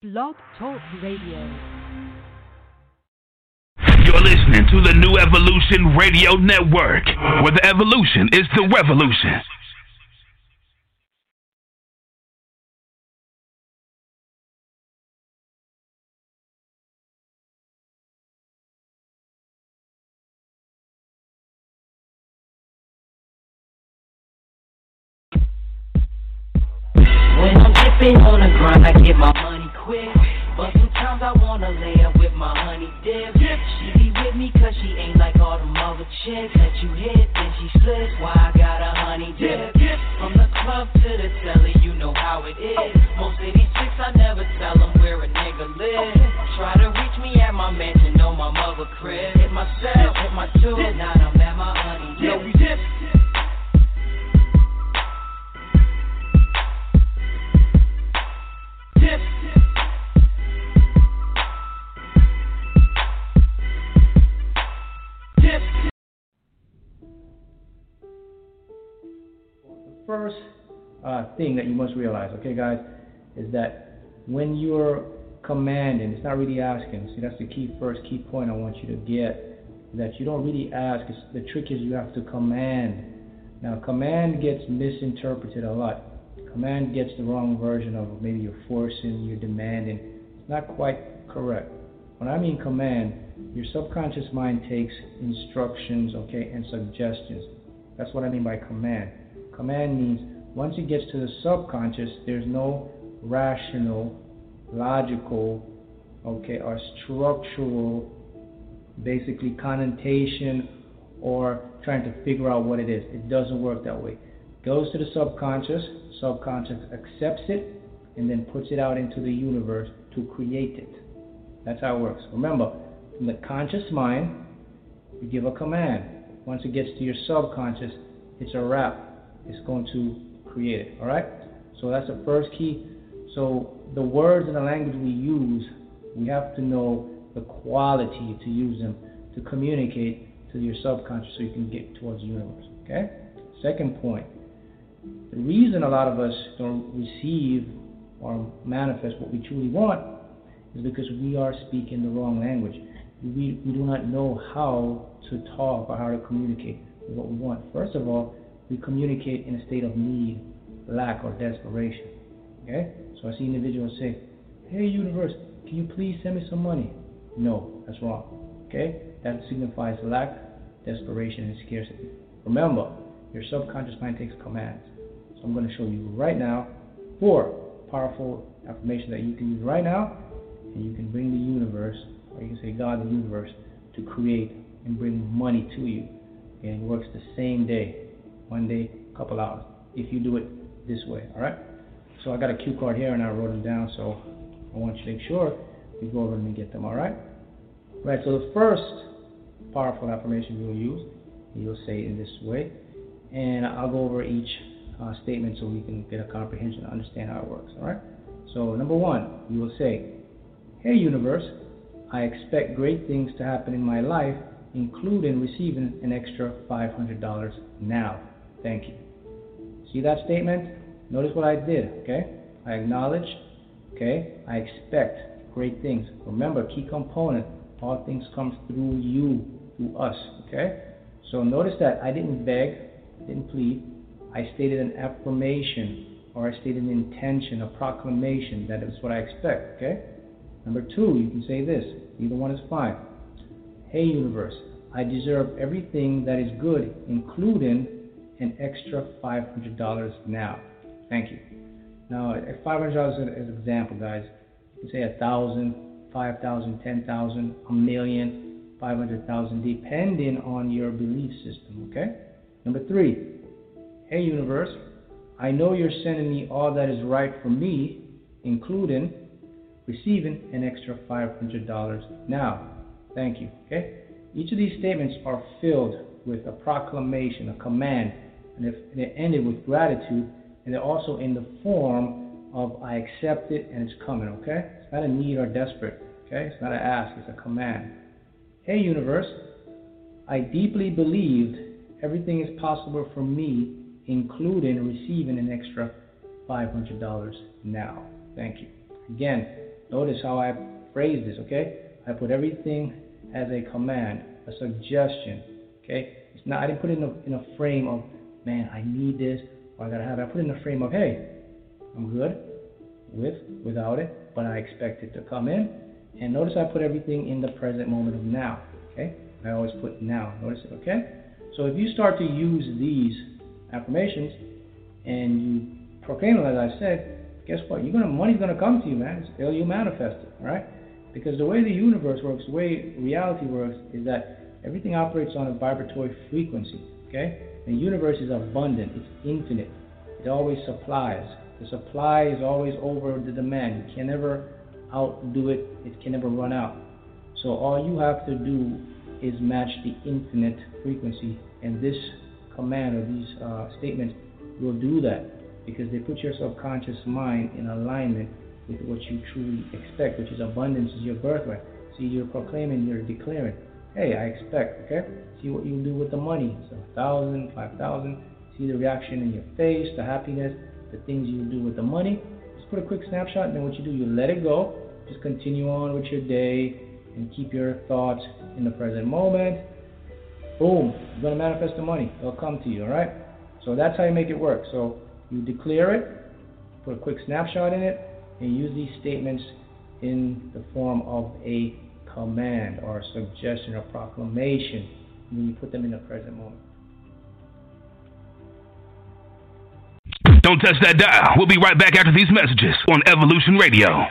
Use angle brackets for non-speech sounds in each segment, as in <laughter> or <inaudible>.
Blog Talk Radio. You're listening to the New Evolution Radio Network, where the evolution is the revolution. Guys, is that when you're commanding, it's not really asking. See, that's the key first key point I want you to get. That you don't really ask. It's, the trick is you have to command. Now, command gets misinterpreted a lot. Command gets the wrong version of maybe you're forcing, you're demanding. It's not quite correct. When I mean command, your subconscious mind takes instructions, okay, and suggestions. That's what I mean by command. Command means once it gets to the subconscious, there's no rational, logical, okay, or structural, basically connotation or trying to figure out what it is. It doesn't work that way. Goes to the subconscious, subconscious accepts it, and then puts it out into the universe to create it. That's how it works. Remember, from the conscious mind, you give a command. Once it gets to your subconscious, it's a wrap. It's going to create it. All right. So that's the first key. So the words and the language we use, we have to know the quality to use them to communicate to your subconscious so you can get towards the universe. Okay. Second point. The reason a lot of us don't receive or manifest what we truly want is because we are speaking the wrong language. We, we do not know how to talk or how to communicate what we want. First of all, we communicate in a state of need, lack, or desperation. Okay? So I see individuals say, Hey, universe, can you please send me some money? No, that's wrong. Okay? That signifies lack, desperation, and scarcity. Remember, your subconscious mind takes commands. So I'm going to show you right now four powerful affirmations that you can use right now, and you can bring the universe, or you can say God, the universe, to create and bring money to you. And it works the same day, one day, couple hours, if you do it this way. All right? So I got a cue card here, and I wrote them down. So I want you to make sure you go over and get them. All right? Right. So the first powerful affirmation you'll use, you'll say in this way, and I'll go over each uh, statement so we can get a comprehension, understand how it works. All right. So number one, you will say, "Hey universe, I expect great things to happen in my life, including receiving an extra $500 now. Thank you." See that statement? Notice what I did. Okay. I acknowledge. Okay. I expect great things. Remember, key component. All things come through you, through us. Okay. So notice that I didn't beg, didn't plead. I stated an affirmation or I stated an intention, a proclamation that is what I expect. Okay? Number two, you can say this. Either one is fine. Hey, universe, I deserve everything that is good, including an extra $500 now. Thank you. Now, at $500 as an example, guys, you can say a thousand, five thousand, ten thousand, a million, five hundred thousand, depending on your belief system. Okay? Number three, Hey, universe, I know you're sending me all that is right for me, including receiving an extra $500 now. Thank you. Okay? Each of these statements are filled with a proclamation, a command, and if they ended with gratitude, and they're also in the form of I accept it and it's coming. Okay? It's not a need or desperate. Okay? It's not an ask, it's a command. Hey, universe, I deeply believed everything is possible for me including receiving an extra $500 now. Thank you. Again, Notice how I phrase this, okay? I put everything as a command, a suggestion, okay? It's not. I didn't put it in a, in a frame of, man, I need this or I gotta have it. I put in the frame of, hey, I'm good with, without it, but I expect it to come in. And notice I put everything in the present moment of now, okay? I always put now. Notice it, okay? So if you start to use these affirmations and you proclaim them, as I said, guess what? You're gonna money's gonna come to you, man. It's, you manifest it, right? Because the way the universe works, the way reality works, is that everything operates on a vibratory frequency. Okay? The universe is abundant, it's infinite. It always supplies. The supply is always over the demand. You can never outdo it, it can never run out. So all you have to do is match the infinite frequency, and this command or these uh, statements will do that because they put your subconscious mind in alignment with what you truly expect, which is abundance is your birthright. See, you're proclaiming, you're declaring, hey, I expect, okay? See what you do with the money. So a thousand, five thousand. See the reaction in your face, the happiness, the things you do with the money. Just put a quick snapshot, and then what you do, you let it go. Just continue on with your day and keep your thoughts in the present moment. Boom, you're gonna manifest the money. It'll come to you, all right? So that's how you make it work. So you declare it, put a quick snapshot in it, and use these statements in the form of a command or a suggestion or proclamation when you put them in the present moment. Don't touch that dial. We'll be right back after these messages on Evolution Radio.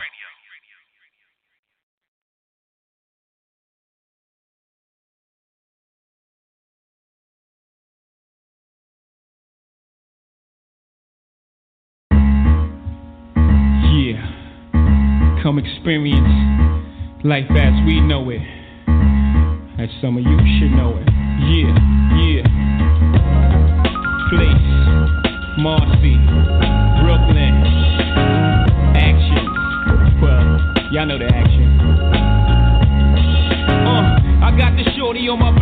Yeah. Come experience life as we know it. As some of you should know it. Yeah, yeah. Place, Marcy, Brooklyn. Action. Well, y'all know the action. Uh, I got the shorty on my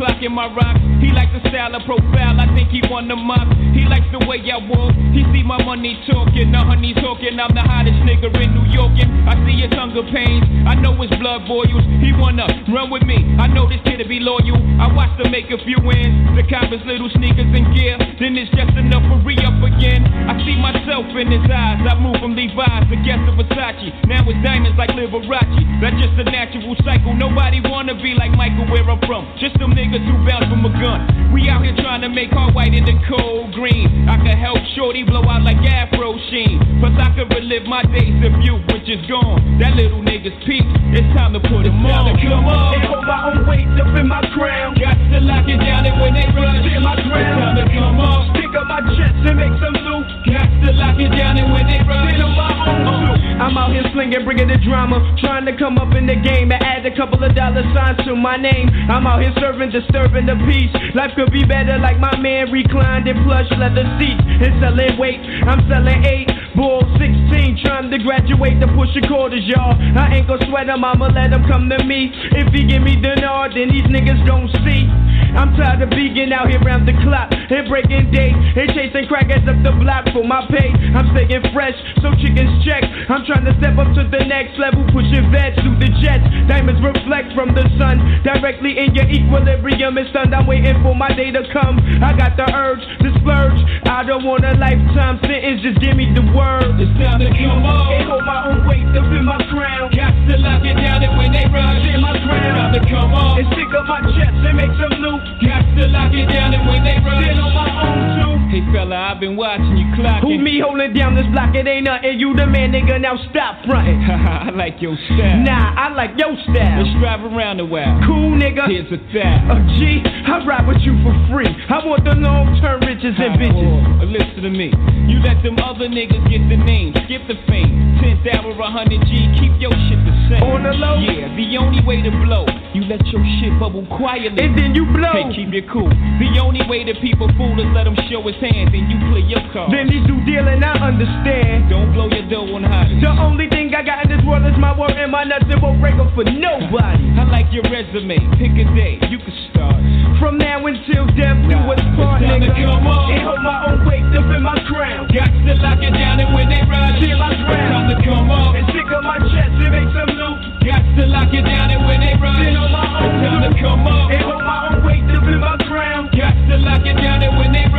always clocking my rock. He likes the style of profile, I think he won the mock. He likes the way I walk, he see my money talking. The honey talking, I'm the hottest nigga in New York. And I see his hunger pains, I know his blood boils. He wanna run with me, I know this kid to be loyal. I watch him make a few wins, the cop his little sneakers and gear. Then it's just enough for re up again. I see myself in his eyes, I move from Levi's to Guess of Versace. Now it's diamonds like Liberace, that's just a natural cycle. Nobody wanna be like Michael where I'm from. Just some niggas who bounce from a gun. We out here trying to make our white in the cold green. I can help Shorty blow out like Afro Sheen. Plus I could relive my days of youth, which is gone. That little nigga's peak. It's time to put him on. Come on. And hold my own weight up in my crown. Got to lock it down and when they rush, in my crown. It's time to come on. Stick up my chest and make some loot. Got to lock it down and when they rush, on my own uh, I'm out here slinging, bringing the drama. Trying to come up in the game and add a couple of dollar signs to my name. I'm out here serving, disturbing the peace. Life could be better like my man reclined in plush leather seats and selling weight. I'm selling eight, bull 16, trying to graduate to push the quarters, y'all. I ain't gonna sweat them, I'ma let them come to me. If he give me the nod, then these niggas don't see. I'm tired of being out here round the clock and breaking day and chasing crackers up the block for my pay. I'm staying fresh, so chickens check. I'm trying to step up to the next level, pushing vets through the jets. Diamonds reflect from the sun directly in your equilibrium. It's stunned. I'm waiting for my day to come. I got the urge to splurge. I don't want a lifetime sentence, just give me the word. It's time to come on. And hold my own weight up in my crown. Got to lock it down, and when they rush, in my crown. It's time to come on. And stick up my chest and make some loot. Got to lock it down and when they run. Then on my own too. Hey fella, I've been watching you clocking. Who me holding down this block? It ain't nothing. You the man, nigga. Now stop fronting. <laughs> I like your style. Nah, I like your style. Let's drive around a while. Cool nigga. Here's a thou. A uh, G, I ride with you for free. I want the long term riches and bitches. Listen to me. You let them other niggas get the name, skip the fame. 10th hour, 100 G, keep your shit the same. On the low? Yeah, the only way to blow. You let your shit bubble quietly. And then you blow. Hey, keep it cool. The only way that people fool is let him show his hands and you play your card. Then he do dealing, I understand. Don't blow your dough on hot. The only thing I got in this world is my word and my nuts. It won't break up for nobody. I like your resume. Pick a day, you can start. From now until death do us part, It's time to nigga. come on. And hold my own weight up in my crown. Got to lock it down and when they ride, Till I drown. time to come on. And stick up my chest and make some loot. Got to lock it down and when they rush, Been on my own time to come up. And hold my own weight ground. Got to lock it down and when they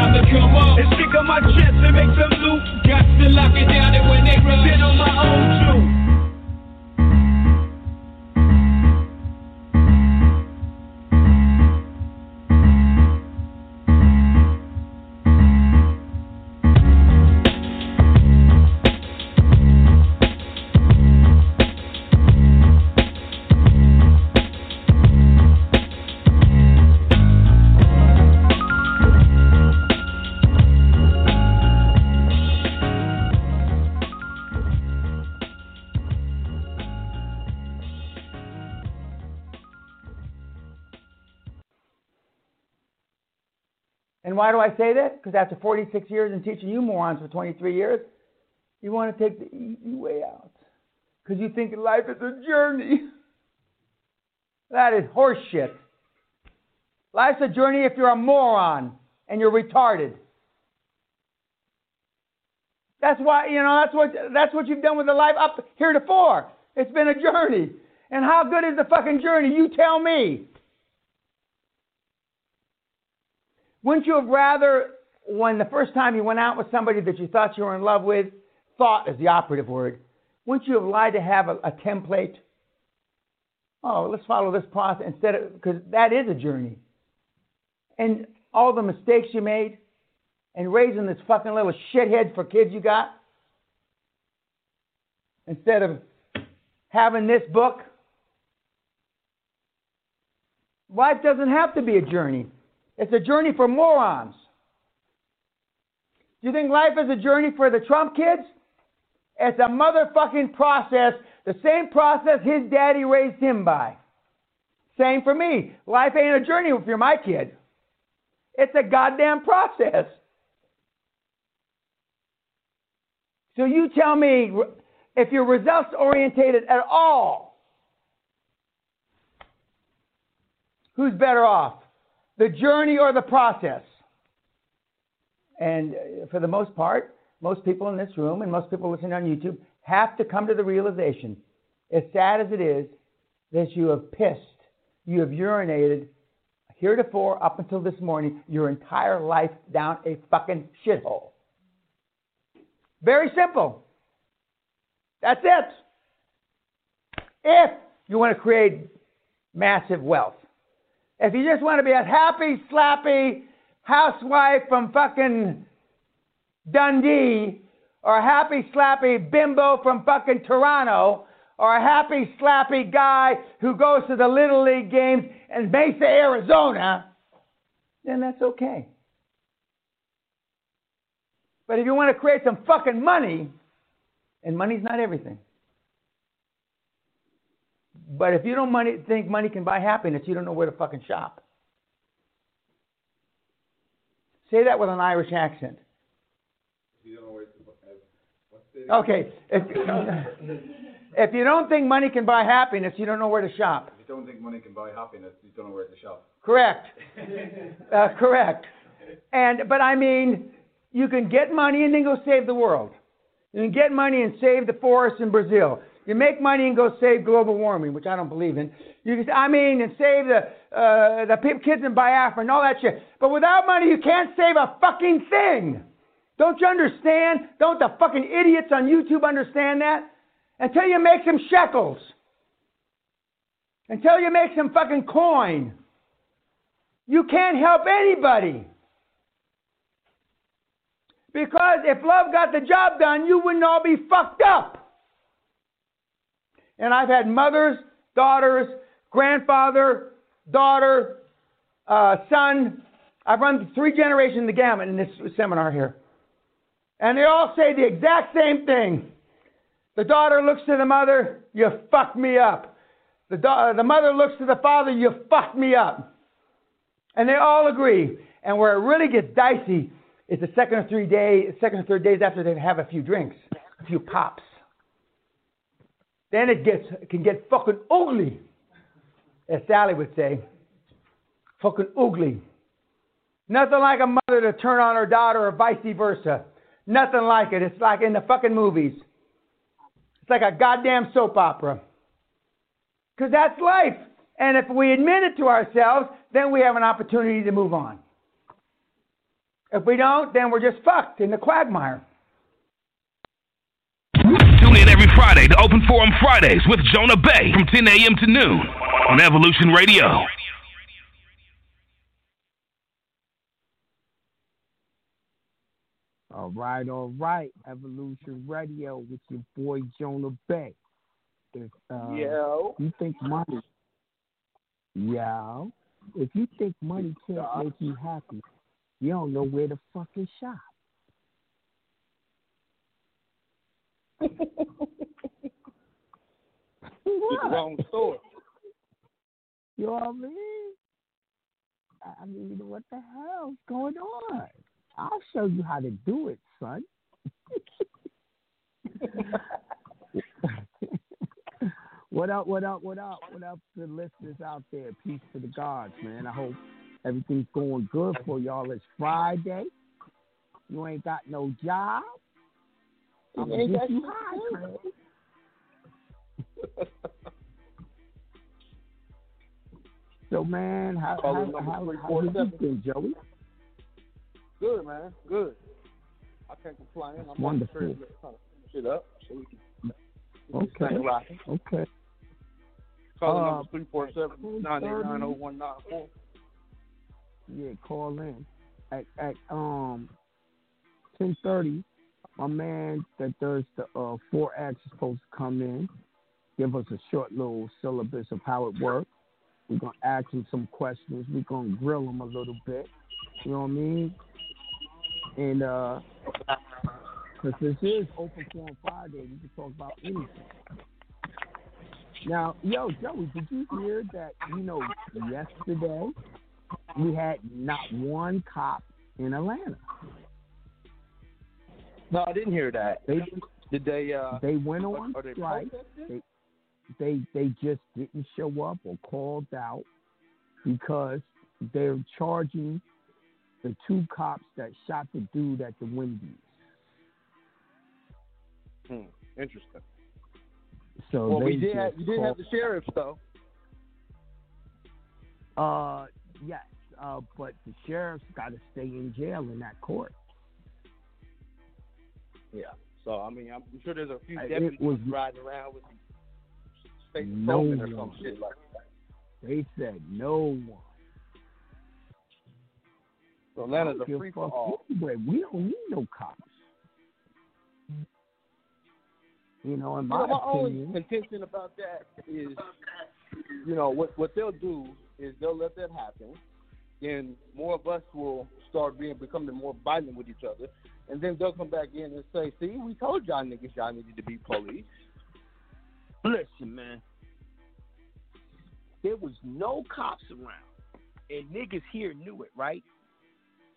time to come up. And stick on my chest and make some loot. Got to lock it down and when they rush, Been on my own too. Why do I say that? Because after 46 years and teaching you morons for 23 years, you want to take the easy way out. Because you think life is a journey. <laughs> That is horseshit. Life's a journey if you're a moron and you're retarded. That's why, you know, that's what that's what you've done with the life up heretofore. It's been a journey. And how good is the fucking journey? You tell me. Wouldn't you have rather, when the first time you went out with somebody that you thought you were in love with, thought is the operative word, wouldn't you have lied to have a, a template? Oh, let's follow this process instead of, because that is a journey. And all the mistakes you made, and raising this fucking little shithead for kids you got, instead of having this book. Life doesn't have to be a journey. It's a journey for morons. Do you think life is a journey for the Trump kids? It's a motherfucking process, the same process his daddy raised him by. Same for me. Life ain't a journey if you're my kid. It's a goddamn process. So you tell me if you're results orientated at all, who's better off? The journey or the process. And for the most part, most people in this room and most people listening on YouTube have to come to the realization, as sad as it is, that you have pissed, you have urinated heretofore up until this morning your entire life down a fucking shithole. Very simple. That's it. If you want to create massive wealth. If you just want to be a happy, slappy housewife from fucking Dundee, or a happy, slappy bimbo from fucking Toronto, or a happy, slappy guy who goes to the Little League games in Mesa, Arizona, then that's okay. But if you want to create some fucking money, and money's not everything. But if you don't money, think money can buy happiness, you don't know where to fucking shop. Say that with an Irish accent. Okay. If, <laughs> if you don't think money can buy happiness, you don't know where to shop. If you don't think money can buy happiness, you don't know where to shop. Correct. <laughs> Uh, correct. And but I mean, you can get money and then go save the world. You can get money and save the forests in Brazil. You make money and go save global warming, which I don't believe in. You I mean, and save the uh, the pe- kids in Biafra and all that shit. But without money, you can't save a fucking thing. Don't you understand? Don't the fucking idiots on YouTube understand that? Until you make some shekels. Until you make some fucking coin. You can't help anybody. Because if love got the job done, you wouldn't all be fucked up. And I've had mothers, daughters, grandfather, daughter, uh, son. I've run three generations of the gamut in this seminar here. And they all say the exact same thing. The daughter looks to the mother, you fucked me up. The, da- the mother looks to the father, you fucked me up. And they all agree. And where it really gets dicey is the second or three day, second or third days after they have a few drinks, a few pops. Then it gets can get fucking ugly, as Sally would say. Fucking ugly. Nothing like a mother to turn on her daughter or vice versa. Nothing like it. It's like in the fucking movies. It's like a goddamn soap opera. Because that's life. And if we admit it to ourselves, then we have an opportunity to move on. If we don't, then we're just fucked in the quagmire. Friday to Open Forum Fridays with Jonah Bey from 10 a.m. to noon on Evolution Radio. All right, all right. Evolution Radio with your boy Jonah Bey. If uh, Yo. you think money, yeah, if you think money can't make you happy, you don't know where to fucking shop. <laughs> It's the wrong store. You know what I mean? I- mean, what the hell's going on? I'll show you how to do it, son. <laughs> what up, what up, what up, what up to the listeners out there? Peace to the gods, man. I hope everything's going good for y'all. It's Friday. You ain't got no job. I'm ain't got you high. <laughs> So man, how how how, how, 347. you been, Joey? Good, man. Good. I can't complain. I'm Wonderful. on trying to finish it up so we can Okay. Okay. Caller Uh, number 347 989 Yeah, call in at at um ten thirty. My man that does the uh forex is supposed to come in, give us a short little syllabus of how it works. We're gonna ask him some questions. We're gonna grill him a little bit. You know what I mean? And uh, because this is open forum Friday, we can talk about anything. Now, yo, Joey, did you hear that? You know, yesterday we had not one cop in Atlanta. No, I didn't hear that. They Did they? Uh, they went on are they strike. protesting? They they just didn't show up or called out because they're charging the two cops that shot the dude at the Wendy's. Hmm, interesting. So well, they we did. Have, you did have the sheriffs though. Uh, yes, uh, but the sheriff's got to stay in jail in that court. Yeah. So I mean, I'm sure there's a few Uh, deputies was- riding around with state No or one. some shit like that. They said no one. So Atlanta's a free for all. anyway. We don't need no cops. You know, in You my know, my only contention about that is, you know, what what they'll do is they'll let that happen. Then more of us will start being becoming more violent with each other, and then they'll come back in and say, "See, we told y'all niggas y'all needed to be police." Listen, man. There was no cops around, and niggas here knew it, right?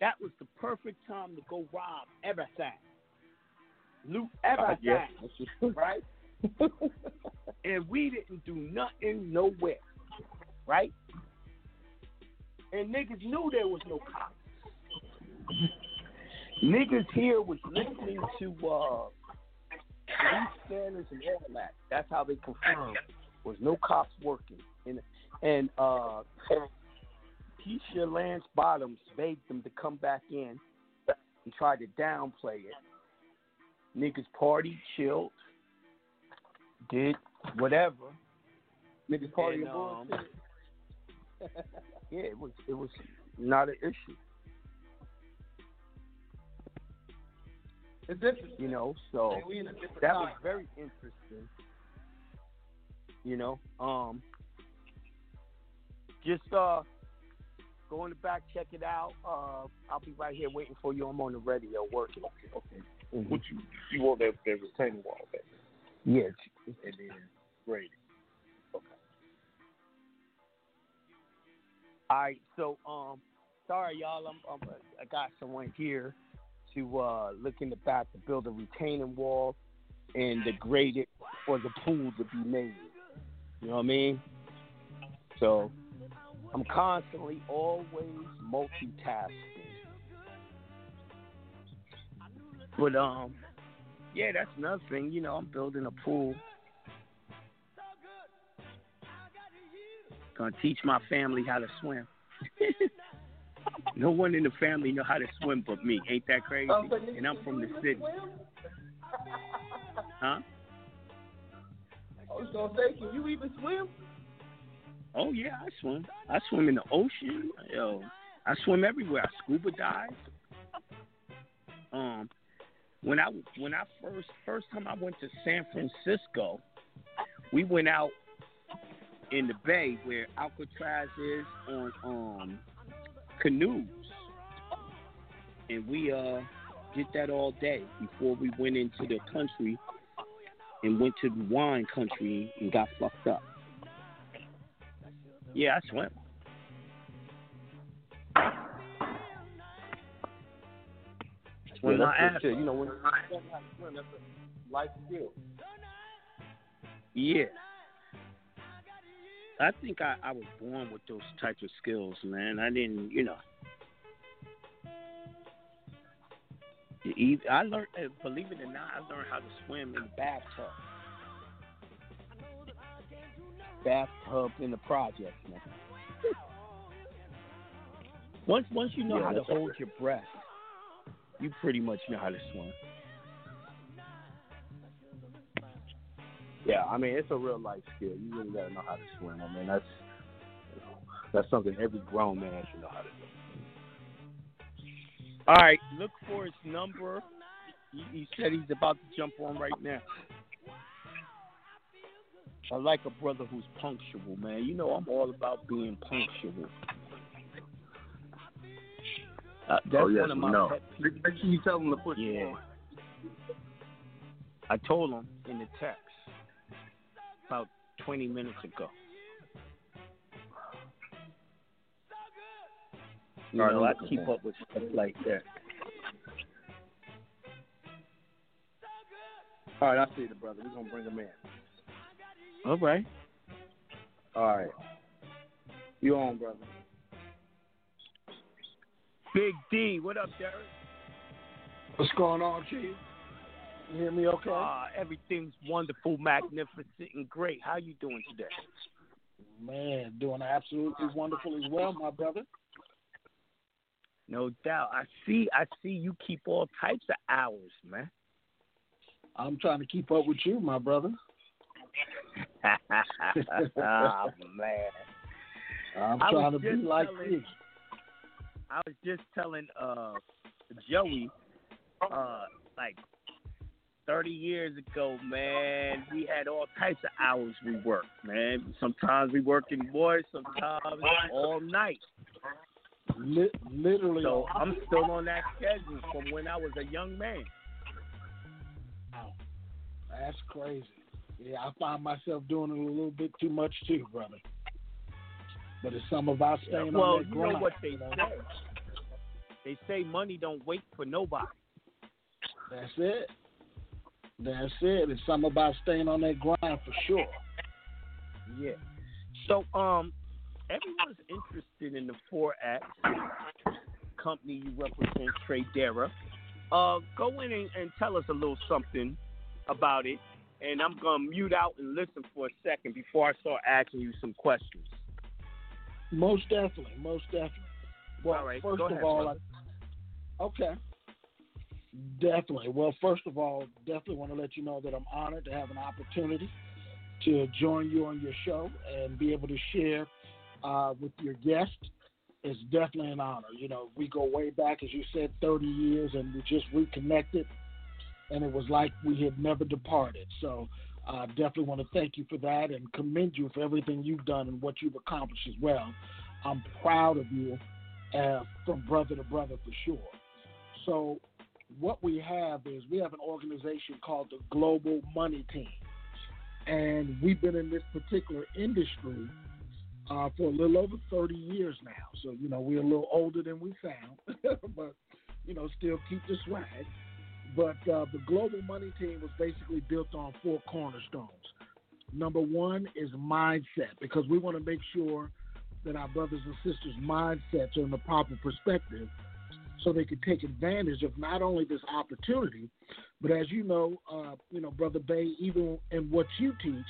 That was the perfect time to go rob everything, loot everything, yeah, just true. <laughs> right? and we didn't do nothing nowhere, right? And niggas knew there was no cops. niggas here was listening to uh police scanners and all that. That's how they confirmed was no cops working. And and uh Keisha Lance Bottoms begged them to come back in and tried to downplay it. Niggas party, chilled, did whatever. Niggas party And, um. <laughs> Yeah, it was it was not an issue. It's interesting. You know, so Hey, we in a different that time. was very interesting. You know, um, just uh, go in the back, check it out. Uh, I'll be right here waiting for you. I'm on the radio working. Okay, okay. Mhm. What you you want that, that retaining wall back, Yeah, and then grading. Okay. All right, so um, sorry y'all, I'm, I'm I got someone here to uh look in the back to build a retaining wall and to grade it for the pool to be made. You know what I mean? So I'm constantly always multitasking. But um, yeah, that's another thing. You know, I'm building a pool. Gonna teach my family how to swim. <laughs> no one in the family know how to swim but me. Ain't that crazy? Oh, And I'm from the city. Huh? I was gonna say, can you even swim? Oh yeah, I swim. I swim in the ocean. Yo, I swim everywhere. I scuba dive. Um, when I when I first first time I went to San Francisco, we went out in the bay where Alcatraz is on um canoes, and we uh did that all day before we went into the country and went to the wine country and got fucked up. Yeah, I swim. Swim yeah, my that's ass good You know, when you learn how swim, that's a life skill. Yeah. I think I, I was born with those types of skills, man. I didn't, you know. I learned, uh, believe it or not, I learned how to swim in the bathtub. Bathtub in the project, man. once, once you know Yeah, how to hold your breath, you pretty much know how to swim. Yeah, I mean it's a real life skill. You really gotta know how to swim. I mean that's that's something every grown man should know how to do. All right, look for his number. He, he said he's about to jump on right now. I like a brother who's punctual, man. You know I'm all about being punctual. Uh, that's oh yes, one of my no. pet Make make sure you tell them to push Yeah. on. I told him in the text about 20 minutes ago. You All right, know, I'm keep up with stuff like that. All right, I see the brother. We're gonna bring him in. All right. All right. You on, brother? Big D, what up, Derek? What's going on, Chief? You hear me okay? Ah, everything's wonderful, magnificent, and great. How you doing today? Man, doing absolutely wonderful as well, my brother. No doubt. I see. I see you keep all types of hours, man. I'm trying to keep up with you, my brother. <laughs> oh man. I'm I trying to be like you. I was just telling uh Joey, uh, like thirty years ago, man, we had all types of hours we worked, man. Sometimes we working more, sometimes all night. Li- literally. So I'm still on that schedule from when I was a young man. That's crazy. Yeah, I find myself doing it a little bit too much too, brother. But it's some about staying well, on that you grind. know what they you know? say. They say money don't wait for nobody. That's it. That's it. It's something about staying on that grind for sure. Yeah. So, um, everyone's interested in the four Forex company you represent, Tradera. Uh, go in and, and tell us a little something about it, and I'm gonna mute out and listen for a second before I start asking you some questions. Most definitely, most definitely. Well, All right, first of ahead, all. I, okay, definitely. Well, first of all, definitely want to let you know that I'm honored to have an opportunity to join you on your show and be able to share uh, with your guest. It's definitely an honor. You know, we go way back, as you said, 30 years, and we just reconnected, and it was like we had never departed. So. I definitely want to thank you for that and commend you for everything you've done and what you've accomplished as well. I'm proud of you uh, from brother to brother for sure. So, what we have is we have an organization called the Global Money Team, and we've been in this particular industry uh, for a little over 30 years now. So, you know, we're a little older than we sound, <laughs> but you know, still keep the swag. But uh, the Global Money Team was basically built on four cornerstones. Number one is mindset, because we want to make sure that our brothers and sisters' mindsets are in the proper perspective so they can take advantage of not only this opportunity, but as you know, uh, you know, Brother Bey, even in what you teach,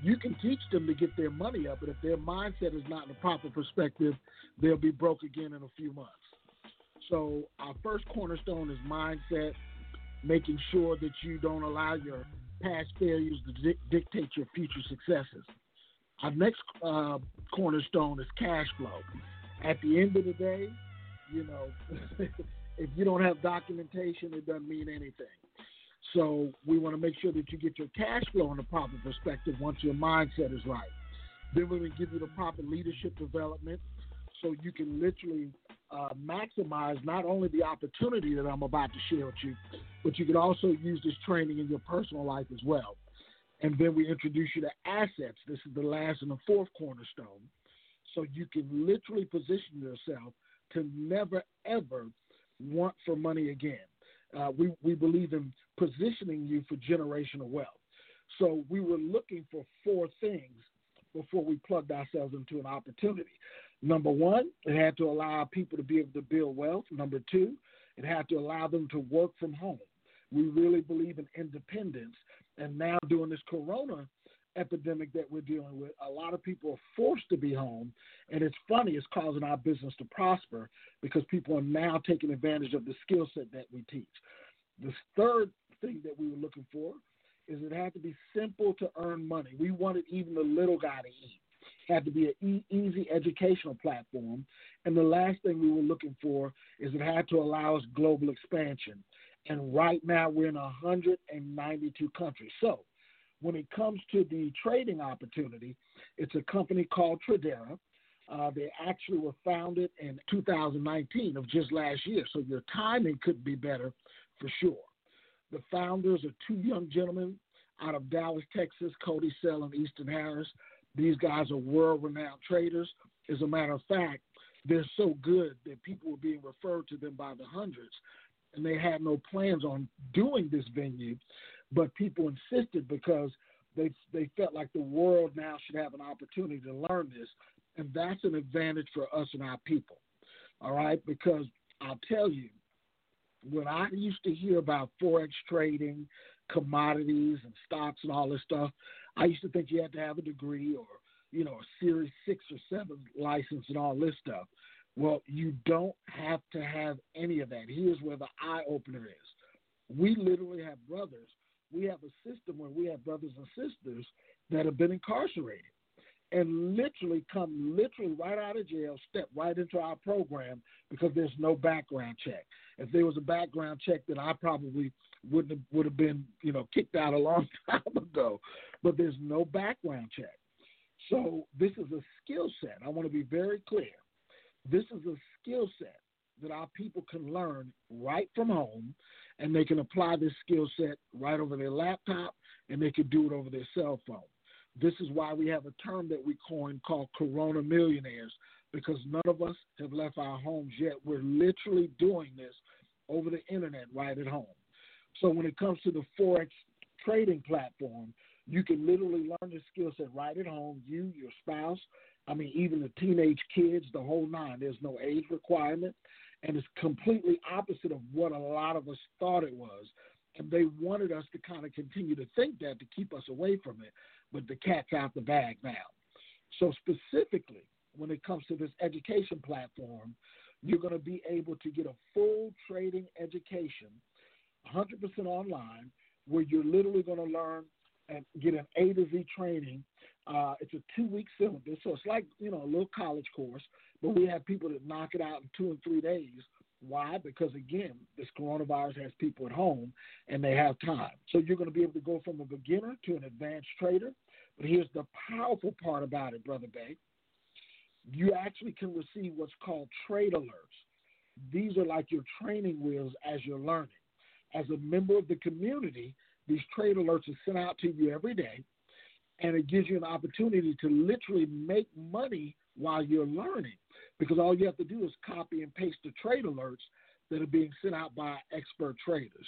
you can teach them to get their money up, but if their mindset is not in the proper perspective, they'll be broke again in a few months. So our first cornerstone is mindset, making sure that you don't allow your past failures to di- dictate your future successes. Our next uh, cornerstone is cash flow. At the end of the day, you know, <laughs> if you don't have documentation, it doesn't mean anything. So we want to make sure that you get your cash flow in the proper perspective once your mindset is right. Then we're going to give you the proper leadership development so you can literally uh, maximize not only the opportunity that I'm about to share with you, but you can also use this training in your personal life as well. And then we introduce you to assets. This is the last and the fourth cornerstone. So you can literally position yourself to never, ever want for money again. Uh, we, we believe in positioning you for generational wealth. So we were looking for four things before we plugged ourselves into an opportunity. Number one, it had to allow people to be able to build wealth. Number two, it had to allow them to work from home. We really believe in independence. And now, during this corona epidemic that we're dealing with, a lot of people are forced to be home. And it's funny, it's causing our business to prosper because people are now taking advantage of the skill set that we teach. The third thing that we were looking for is it had to be simple to earn money. We wanted even the little guy to eat had to be an easy educational platform. And the last thing we were looking for is it had to allow us global expansion. And right now we're in 192 countries. So when it comes to the trading opportunity, it's a company called Tradera. Uh, they actually were founded in 2019 of just last year. So your timing could be better for sure. The founders are two young gentlemen out of Dallas, Texas, Cody Sell and Easton Harris. These guys are world renowned traders. As a matter of fact, they're so good that people were being referred to them by the hundreds. And they had no plans on doing this venue, but people insisted because they they felt like the world now should have an opportunity to learn this, and that's an advantage for us and our people. All right, because I'll tell you, when I used to hear about forex trading, commodities and stocks and all this stuff, I used to think you had to have a degree or, you know, a Series 6 or 7 license and all this stuff. Well, you don't have to have any of that. Here's where the eye opener is. We literally have brothers. We have a system where we have brothers and sisters that have been incarcerated and literally come literally right out of jail, step right into our program because there's no background check. If there was a background check, then I probably would have would have been you know kicked out a long <laughs> time ago. But there's no background check. So this is a skill set. I want to be very clear. This is a skill set that our people can learn right from home, and they can apply this skill set right over their laptop, and they can do it over their cell phone. This is why we have a term that we coined called Corona Millionaires, because none of us have left our homes yet. We're literally doing this over the internet right at home. So when it comes to the Forex trading platform, you can literally learn the skill set right at home, you, your spouse, I mean, even the teenage kids, the whole nine. There's no age requirement. And it's completely opposite of what a lot of us thought it was. And they wanted us to kind of continue to think that to keep us away from it. But the cat's out the bag now. So, specifically, when it comes to this education platform, you're going to be able to get a full trading education 100% online, where you're literally going to learn and get an A to Z training. Uh, it's a two week syllabus, so it's like you know a little college course, but we have people that knock it out in two and three days. Why? Because again, this coronavirus has people at home and they have time. So you're going to be able to go from a beginner to an advanced trader. But here's the powerful part about it, Brother Bey. You actually can receive what's called trade alerts. These are like your training wheels as you're learning as a member of the community, these trade alerts are sent out to you every day, and it gives you an opportunity to literally make money while you're learning. Because all you have to do is copy and paste the trade alerts that are being sent out by expert traders.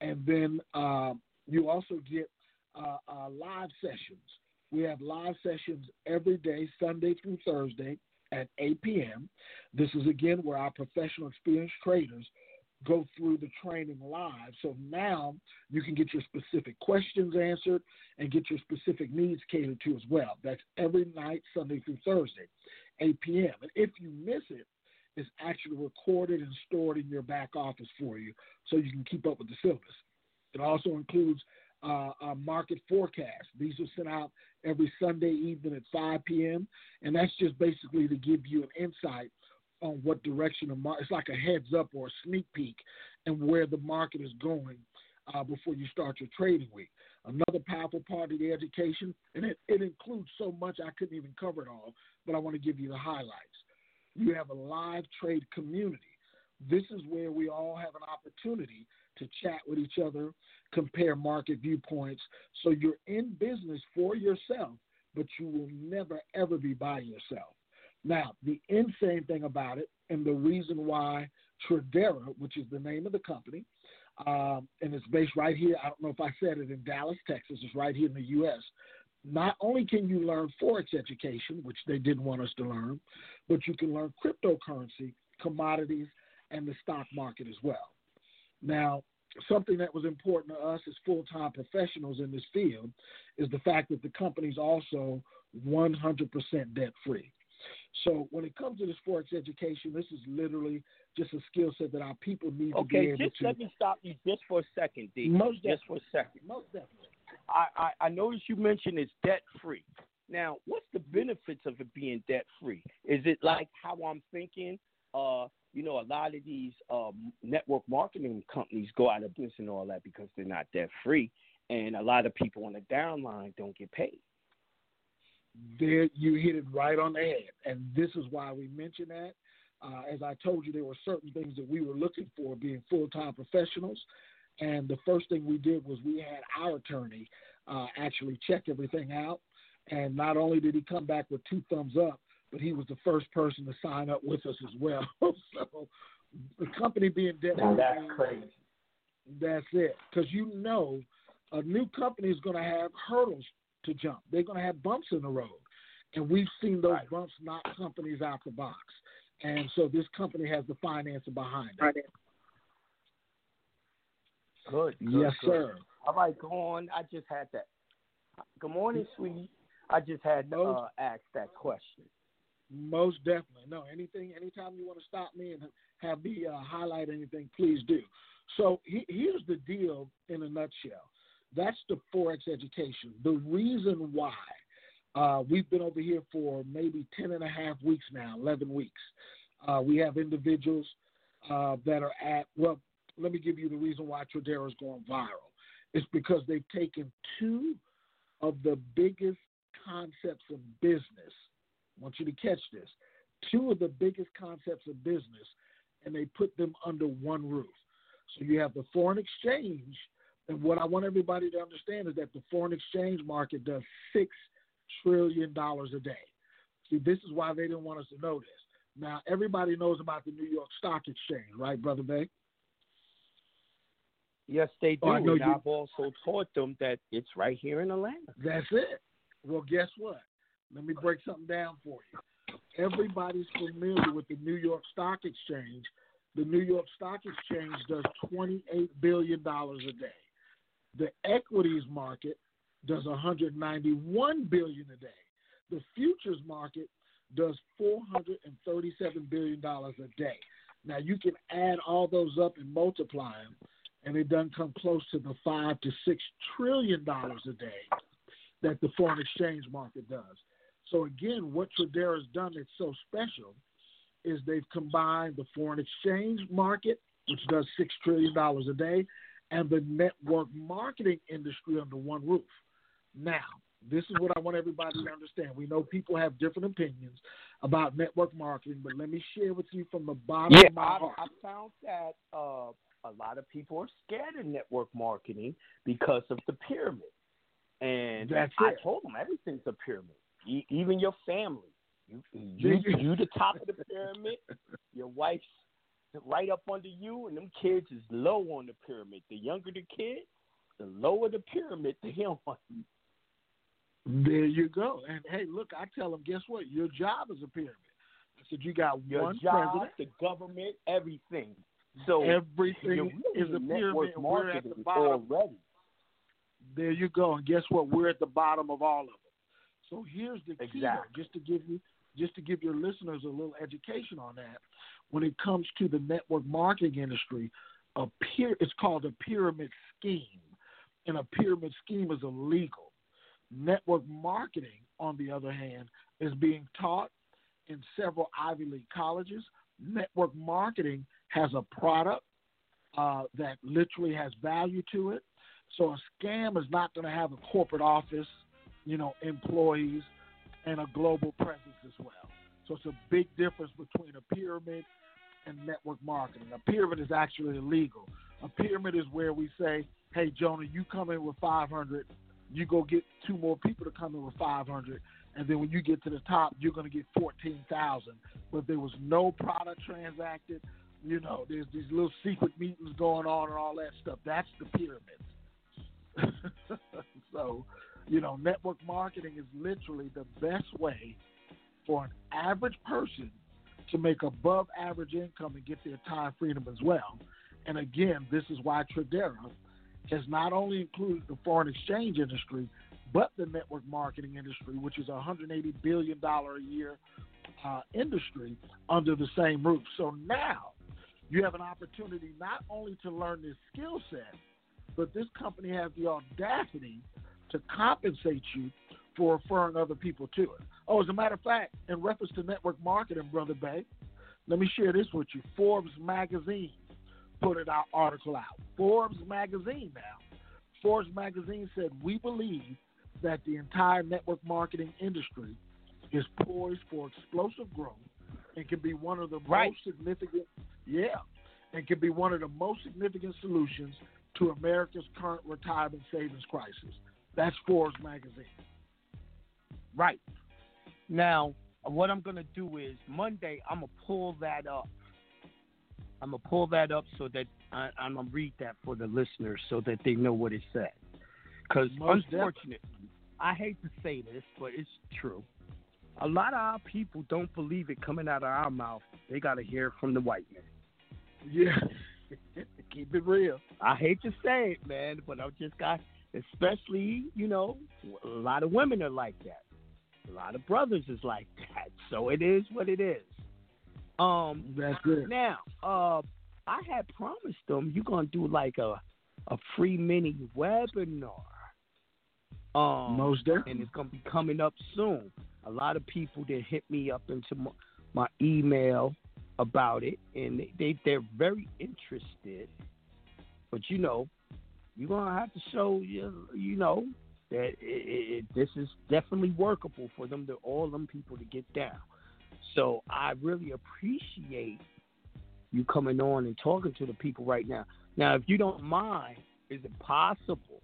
And then uh, you also get uh, uh, live sessions. We have live sessions every day, Sunday through Thursday at 8 p.m. This is again where our professional experienced traders go through the training live. So now you can get your specific questions answered and get your specific needs catered to as well. That's every night, Sunday through Thursday, 8 p.m. And if you miss it, it's actually recorded and stored in your back office for you so you can keep up with the syllabus. It also includes uh, a market forecast. These are sent out every Sunday evening at 5 p.m. And that's just basically to give you an insight on what direction the market. It's like a heads up or a sneak peek and where the market is going uh, before you start your trading week. Another powerful part of the education, and it, it includes so much I couldn't even cover it all, but I want to give you the highlights. You have a live trade community. This is where we all have an opportunity to chat with each other, compare market viewpoints. So you're in business for yourself, but you will never, ever be by yourself. Now, the insane thing about it, and the reason why Tradera, which is the name of the company, um, and it's based right here. I don't know if I said it in Dallas, Texas. It's right here in the U.S. Not only can you learn forex education, which they didn't want us to learn, but you can learn cryptocurrency, commodities, and the stock market as well. Now, something that was important to us as full time professionals in this field is the fact that the company is also 100% debt free. So when it comes to this forex education, this is literally just a skill set that our people need okay, to be able to. Okay, just let me stop you just for a second, D. Most just for a second. Most definitely. I, I, I noticed you mentioned it's debt free. Now, what's the benefits of it being debt free? Is it like how I'm thinking? Uh, you know, a lot of these um, network marketing companies go out of business and all that because they're not debt free, and a lot of people on the downline don't get paid. There, you hit it right on the head, and this is why we mention that. Uh, as I told you, there were certain things that we were looking for being full time professionals. And the first thing we did was we had our attorney uh, actually check everything out. And not only did he come back with two thumbs up, but he was the first person to sign up with us as well. <laughs> so the company being debt Now that's crazy. That's it. Because you know, a new company is going to have hurdles to jump. They're going to have bumps in the road. And we've seen those Right. bumps knock companies out the box. And so this company has the financing behind it. Good. good Yes, good. sir. All right, go on. I just had that. Good morning, sweetie. I just had to uh, ask that question. Most definitely. No, anything, anytime you want to stop me and have me uh, highlight anything, please do. So he, here's the deal in a nutshell. That's the Forex education. The reason why uh, we've been over here for maybe 10 and a half weeks now, 11 weeks. Uh, we have individuals uh, that are at, well, let me give you the reason why Tradera is going viral. It's because they've taken two of the biggest concepts of business. I want you to catch this. Two of the biggest concepts of business, and they put them under one roof. So you have the foreign exchange, and what I want everybody to understand is that the foreign exchange market does six trillion dollars a day. See, this is why they didn't want us to know this. Now everybody knows about the New York Stock Exchange, right, brother Bey? Yes, they do. Oh, I know and you- I've also taught them that it's right here in Atlanta. That's it. Well, guess what? Let me break something down for you. Everybody's familiar with the New York Stock Exchange. The New York Stock Exchange does $28 billion a day. The equities market does 191 billion a day. The futures market does 437 billion dollars a day. Now you can add all those up and multiply them, and it doesn't come close to the five to six trillion dollars a day that the foreign exchange market does. So again, what Tradera's done that's so special is they've combined the foreign exchange market, which does six trillion dollars a day, and the network marketing industry under one roof. Now, this is what I want everybody to understand. We know people have different opinions about network marketing, but let me share with you from the bottom Yeah, of my I, heart. I found that uh, a lot of people are scared of network marketing because of the pyramid. And That's I it. told them everything's a pyramid, e- even your family. You, you, you the top of the pyramid. Your wife's right up under you, and them kids is low on the pyramid. The younger the kid, the lower the pyramid, the him. <laughs> There you go. And hey, look, I tell them, guess what? Your job is a pyramid. I said you got Your one job, president. the government, everything. So everything is a pyramid, we're at the bottom. already. There you go. And guess what? We're at the bottom of all of them. So here's the key, Exactly. just to give you, just to give your listeners a little education on that. When it comes to the network marketing industry, a it's called a pyramid scheme, and a pyramid scheme is illegal. Network marketing, on the other hand, is being taught in several Ivy League colleges. Network marketing has a product uh, that literally has value to it. So a scam is not going to have a corporate office, you know, employees, and a global presence as well. So it's a big difference between a pyramid and network marketing. A pyramid is actually illegal. A pyramid is where we say, "Hey, Jonah, you come in with 500, you go get two more people to come in with 500, and then when you get to the top, you're going to get 14,000." But there was no product transacted. You know, there's these little secret meetings going on and all that stuff. That's the pyramid. <laughs> so, you know, network marketing is literally the best way for an average person to make above average income and get their time freedom as well. And again, this is why Tradera has not only included the foreign exchange industry, but the network marketing industry, which is a $180 billion a year uh, industry under the same roof. So now you have an opportunity not only to learn this skill set, but this company has the audacity to compensate you for referring other people to it. Oh, as a matter of fact, in reference to network marketing, Brother Bey, let me share this with you. Forbes magazine put an article out. Forbes magazine now. Forbes magazine said, We believe that the entire network marketing industry is poised for explosive growth and can be one of the most significant, yeah, and can be one of the most significant solutions to America's current retirement savings crisis. That's Forbes magazine. Right. Now, what I'm gonna do is Monday. I'm gonna pull that up. I'm gonna pull that up so that I, I'm gonna read that for the listeners so that they know what it said. Because unfortunately, I hate to say this, but it's true. A lot of our people don't believe it coming out of our mouth. They gotta hear it from the white man. Yeah. <laughs> Keep it real. I hate to say it, man, but I just got, especially, you know, a lot of women are like that. A lot of brothers is like that. So it is what it is. Um, That's good. Now, uh, I had promised them you're gonna do like a a free mini webinar. Um, Most definitely. and it's gonna be coming up soon. A lot of people that hit me up into my, my email about it, and they, they they're very interested. But you know, you're gonna have to show you you know that it, it, this is definitely workable for them to all them people to get down. So I really appreciate you coming on and talking to the people right now. Now, if you don't mind, is it possible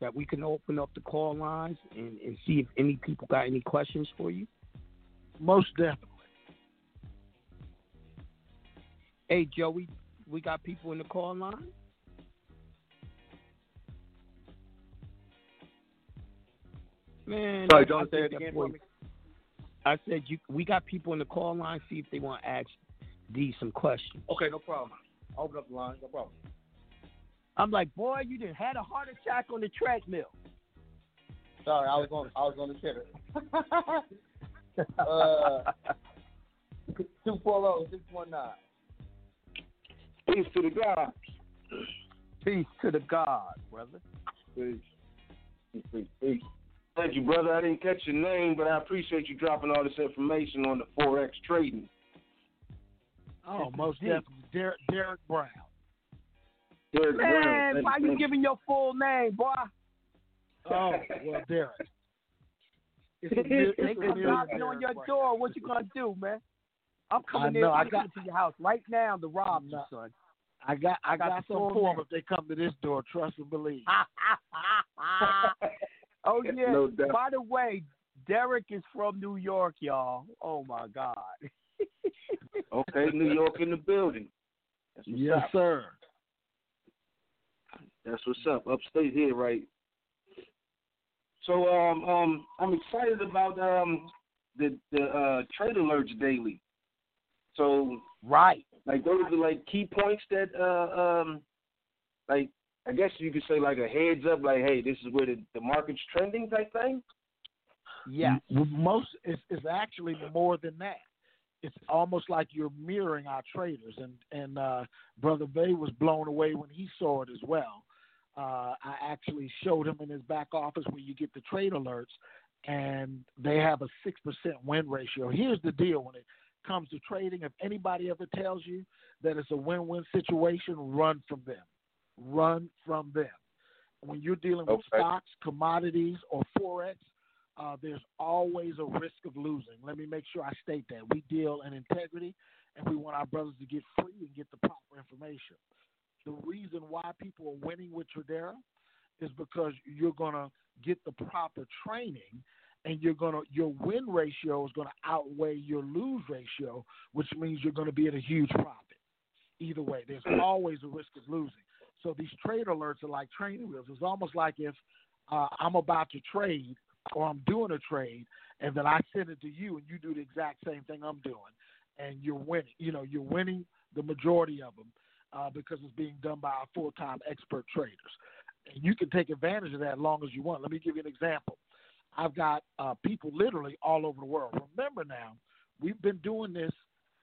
that we can open up the call lines and, and see if any people got any questions for you? Most definitely. Hey, Joey, we got people in the call line? Man, Sorry, I John, say it that again for me. I said you. We got people in the call line. See if they want to ask D some questions. Okay, no problem. I'll open up the line. No problem. I'm like, boy, you didn't had a heart attack on the treadmill. Sorry, I was on. I was on the shitter. <laughs> uh, two four zero six one nine. Peace to the God. Peace to the God, brother. Peace. Peace, peace. Thank you, brother. I didn't catch your name, but I appreciate you dropping all this information on the forex trading. Oh, most definitely. Derek, Derek Brown. Derek Man, Brown. why you giving your full name, boy? Oh, well, Derek. <laughs> It's a, mil- They come knocking on your door. What you gonna do, man? I'm coming I in. know, I I'm got- to your house right now to rob you, son. I got I I got got, some full for 'em name. if they come to this door. Trust and believe. <laughs> <laughs> oh yeah. No doubt. By the way, Derek is from New York, y'all. Oh my God. <laughs> Okay, New York in the building. Yes, up. sir. That's what's up. Upstate here, right? So um um I'm excited about um the the uh trade alerts daily. So right. Like those are like key points that uh um like I guess you could say like a heads up, like hey, this is where the, the market's trending type thing. Yeah, most it's, it's actually more than that. It's almost like you're mirroring our traders, and and uh, Brother Bey was blown away when he saw it as well. Uh, I actually showed him in his back office where you get the trade alerts, and they have a six percent win ratio. Here's the deal: when it comes to trading, if anybody ever tells you that it's a win-win situation, run from them. Run from them. When you're dealing with Okay. stocks, commodities, or forex, uh, there's always a risk of losing. Let me make sure I state that. We deal in integrity, and we want our brothers to get free and get the proper information. The reason why people are winning with Tradera is because you're going to get the proper training and you're to your win ratio is going to outweigh your lose ratio, which means you're going to be at a huge profit. Either way, there's <clears throat> always a risk of losing. So these trade alerts are like training wheels. It's almost like if uh, I'm about to trade or I'm doing a trade, and then I send it to you, and you do the exact same thing I'm doing, and you're winning. You know, you're winning the majority of them uh, because it's being done by our full-time expert traders. And you can take advantage of that as long as you want. Let me give you an example. I've got uh, people literally all over the world. Remember now, we've been doing this,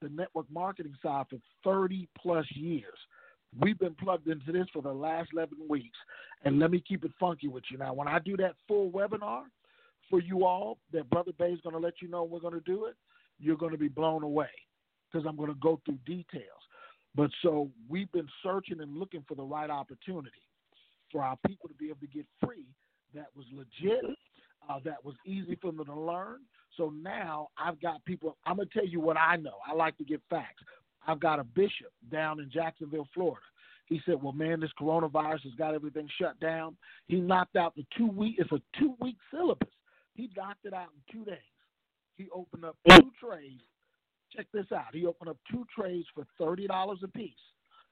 the network marketing side, for 30 plus years. We've been plugged into this for the last 11 weeks. And let me keep it funky with you. Now, when I do that full webinar for you all, that Brother Bey is going to let you know we're going to do it, you're going to be blown away because I'm going to go through details. But so we've been searching and looking for the right opportunity for our people to be able to get free that was legit, uh, that was easy for them to learn. So now I've got people, I'm going to tell you what I know. I like to get facts. I've got a bishop down in Jacksonville, Florida. He said, "Well, man, this coronavirus has got everything shut down." He knocked out the two week. It's a two week syllabus. He knocked it out in two days. He opened up two trays. Check this out. He opened up two trays for thirty dollars a piece.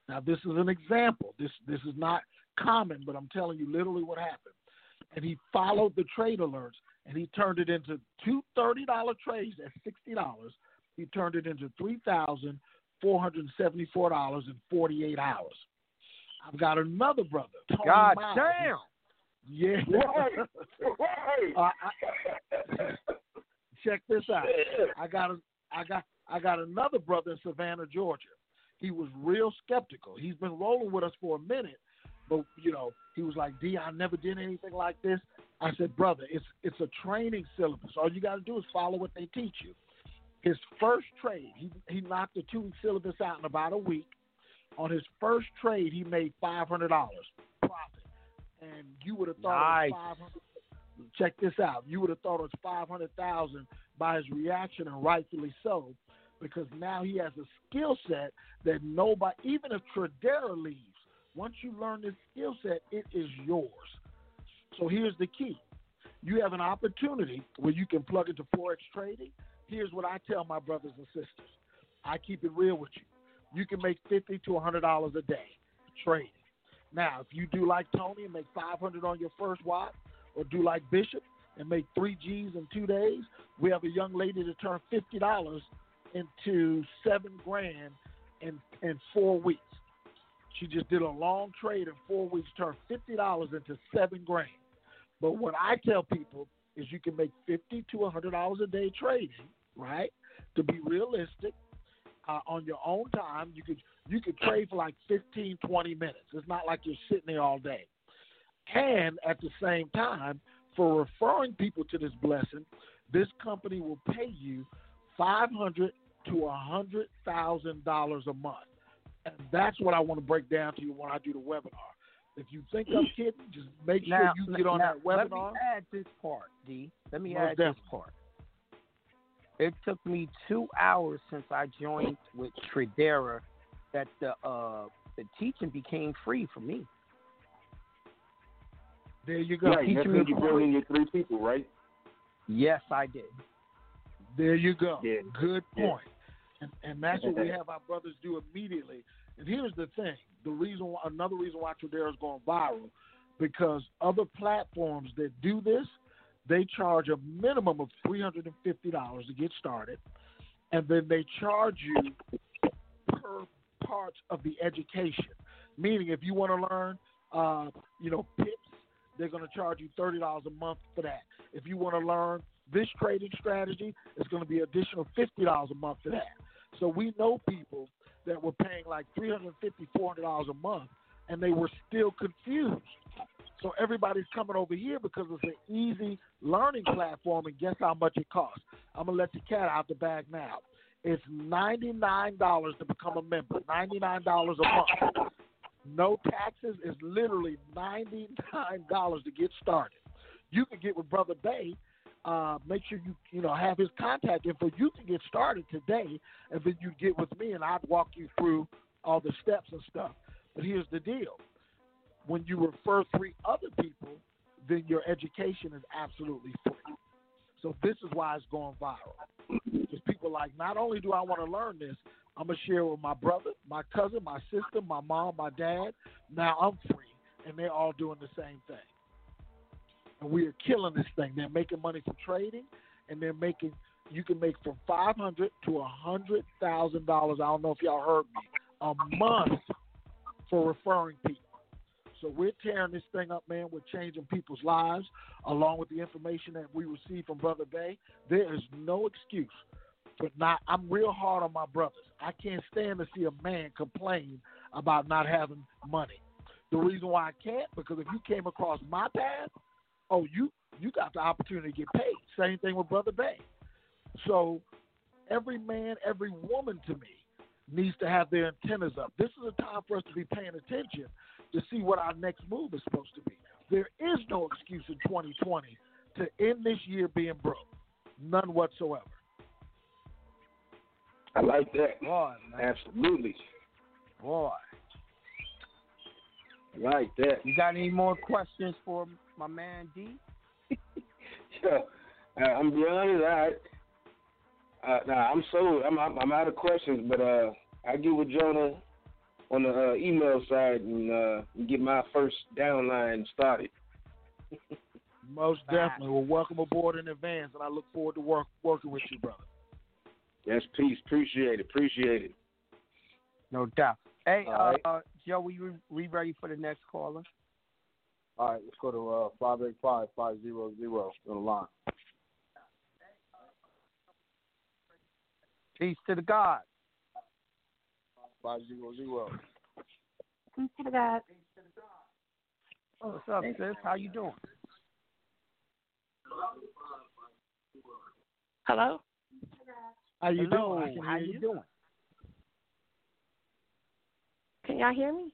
Now, this is an example. This this is not common, but I'm telling you literally what happened. And he followed the trade alerts, and he turned it into two $30 trays at sixty dollars. He turned it into three thousand four hundred seventy-four dollars in forty-eight hours. I've got another brother. Tony God Miles. damn. Yeah. <laughs> Uh, I- check this out. I got a, I got I got another brother in Savannah, Georgia. He was real skeptical. He's been rolling with us for a minute, but you know, he was like, "D, I never did anything like this." I said, "Brother, it's it's a training syllabus. All you got to do is follow what they teach you." His first trade, he he knocked the two syllabus out in about a week. On his first trade, he made five hundred dollars profit, and you would have thought Nice. it was five hundred. Check this out. You would have thought it was five hundred thousand by his reaction, and rightfully so, because now he has a skill set that nobody, even if Tradera leaves, once you learn this skill set, it is yours. So here's the key: you have an opportunity where you can plug into forex trading. Here's what I tell my brothers and sisters: I keep it real with you. You can make fifty to hundred dollars a day trading. Now, if you do like Tony and make five hundred on your first watch, or do like Bishop and make three G's in two days, we have a young lady that turned fifty dollars into seven grand in in four weeks. She just did a long trade in four weeks, turned fifty dollars into seven grand. But what I tell people is you can make fifty to hundred dollars a day trading, right? To be realistic, uh, on your own time, you could you could trade for like 15, 20 minutes. It's not like you're sitting there all day. And at the same time, for referring people to this blessing, this company will pay you five hundred to a hundred thousand dollars a month. And that's what I want to break down to you when I do the webinar. If you think I'm kidding, just make sure Now, you get on now, that webinar. Let me webinar. add this part, D. Let me Most add this part. It took me two hours since I joined with Tradera that the uh, the teaching became free for me. There you go. Right, that's Teaching when you bring in your three people, right? Yes, I did. There you go. Yeah. Good Yeah. point. And, and that's what we have our brothers do immediately. And here's the thing: the reason, why, another reason why Tradera is going viral, because other platforms that do this, they charge a minimum of three hundred and fifty dollars to get started, and then they charge you per parts of the education. Meaning, if you want to learn, uh, you know, pips, they're going to charge you thirty dollars a month for that. If you want to learn this trading strategy, it's going to be additional fifty dollars a month for that. So we know people that were paying like three hundred fifty, four hundred dollars a month, and they were still confused. So everybody's coming over here because it's an easy learning platform, and guess how much it costs? I'm gonna let the cat out the bag now. It's ninety nine dollars to become a member. Ninety nine dollars a month. No taxes. It's literally ninety nine dollars to get started. You can get with Brother Bey. Uh, make sure you you know have his contact info. You can get started today, and then you get with me, and I'd walk you through all the steps and stuff. But here's the deal: when you refer three other people, then your education is absolutely free. So this is why it's going viral. Because people like, not only do I want to learn this, I'm gonna share it with my brother, my cousin, my sister, my mom, my dad. Now I'm free, and they're all doing the same thing. And we are killing this thing. They're making money from trading, and they're making. You can make from five hundred to a hundred thousand dollars. I don't know if y'all heard me. A month for referring people. So we're tearing this thing up, man. We're changing people's lives along with the information that we receive from Brother Bey. There is no excuse for not. I'm real hard on my brothers. I can't stand to see a man complain about not having money. The reason why I can't because if you came across my path, oh, you you got the opportunity to get paid. Same thing with Brother Bey. So every man, every woman to me needs to have their antennas up. This is a time for us to be paying attention to see what our next move is supposed to be. There is no excuse in 2020 to end this year being broke. None whatsoever. I like that. Boy, Absolutely. Boy. I like that. You got any more questions for my man D? <laughs> Yeah. Uh, I'm be honest, I uh, nah, I'm so I'm, I'm I'm out of questions, but uh, I get with Jonah on the uh, email side and uh, get my first downline started. <laughs> Most definitely. Well, welcome aboard in advance, and I look forward to work working with you, brother. Yes, peace. Appreciate it. Appreciate it. No doubt. Hey, All uh, right. uh, Joe, we we ready for the next caller? All right, let's go to uh, five eight five five zero zero on the line. Peace to the God. Five zero zero. Peace to the God. Oh, what's up, sis? How you doing? Hello? How you Hello, doing? I can How you you. doing? Can y'all hear me?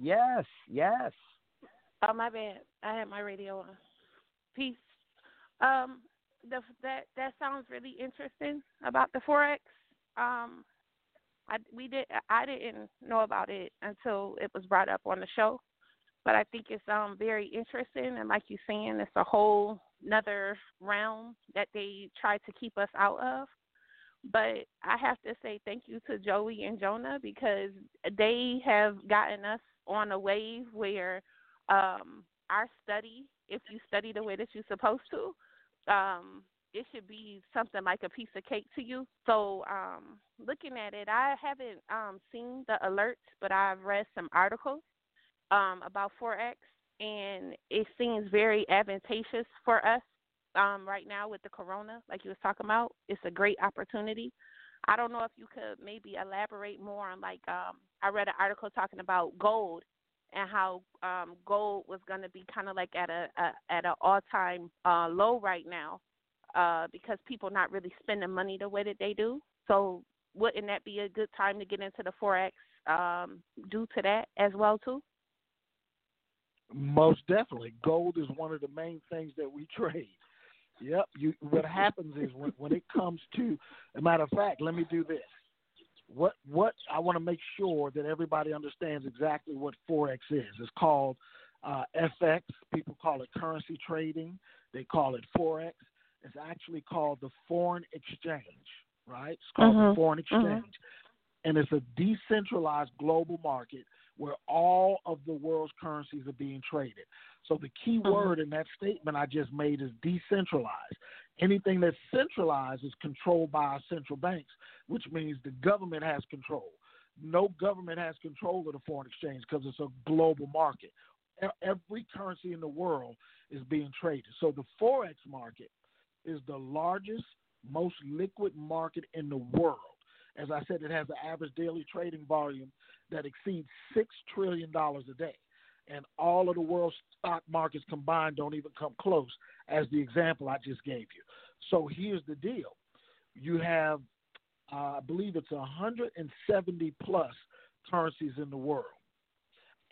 Yes, yes. Oh, my bad. I had my radio on. Peace. Um, the that that sounds really interesting about the forex. Um, I we did I didn't know about it until it was brought up on the show, but I think it's um very interesting and like you're saying, it's a whole another realm that they try to keep us out of. But I have to say thank you to Joey and Jonah because they have gotten us on a wave where um our study, if you study the way that you're supposed to, um, it should be something like a piece of cake to you. So, um, looking at it, I haven't um, seen the alerts, but I've read some articles um, about Forex, and it seems very advantageous for us um, right now with the corona, like you was talking about. It's a great opportunity. I don't know if you could maybe elaborate more on like um, I read an article talking about gold and how um, gold was going to be kind of like at a, a at an all time uh, low right now uh, because people not really spending money the way that they do. So wouldn't that be a good time to get into the forex um, due to that as well too? Most definitely, gold is one of the main things that we <laughs> trade. Yep. You. What happens is when when it comes to, a matter of fact, let me do this. What what I want to make sure that everybody understands exactly what forex is. It's called uh, FX. People call it currency trading. They call it forex. It's actually called the foreign exchange. Right? It's called Mhm. the foreign Mhm. exchange, and it's a decentralized global market where all of the world's currencies are being traded. So the key Mhm. word in that statement I just made is decentralized. Anything that's centralized is controlled by our central banks, which means the government has control. no government has control of the foreign exchange because it's a global market. Every currency in the world is being traded. So the forex market is the largest, most liquid market in the world. As I said, it has an average daily trading volume that exceeds six trillion dollars a day, and all of the world's stock markets combined don't even come close. As the example I just gave you. So here's the deal: you have, uh, I believe it's 170 plus currencies in the world,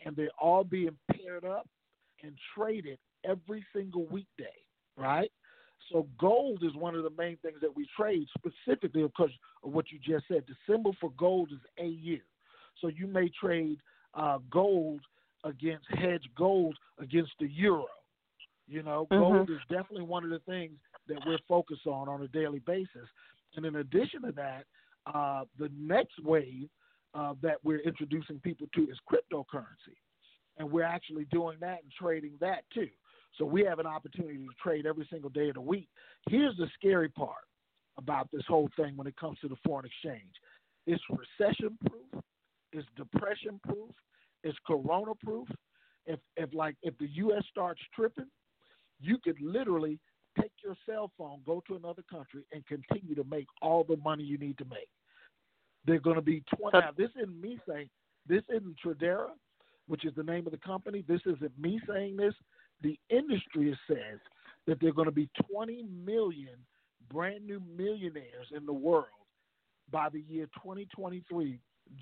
and they're all being paired up and traded every single weekday, right? So gold is one of the main things that we trade specifically because of what you just said. The symbol for gold is AU. So you may trade uh, gold against hedge gold against the euro. You know, Mhm. gold is definitely one of the things that we're focused on on a daily basis. And in addition to that, uh, the next wave uh, that we're introducing people to is cryptocurrency. And we're actually doing that and trading that too. So we have an opportunity to trade every single day of the week. Here's the scary part about this whole thing when it comes to the foreign exchange it's recession proof, it's depression proof, it's corona proof. If, if like if the U.S. starts tripping, you could literally take your cell phone, go to another country, and continue to make all the money you need to make. They're going to be 20. Now, this isn't me saying, this isn't Tradera, which is the name of the company. This isn't me saying this. The industry says that there are going to be 20 million brand new millionaires in the world by the year 2023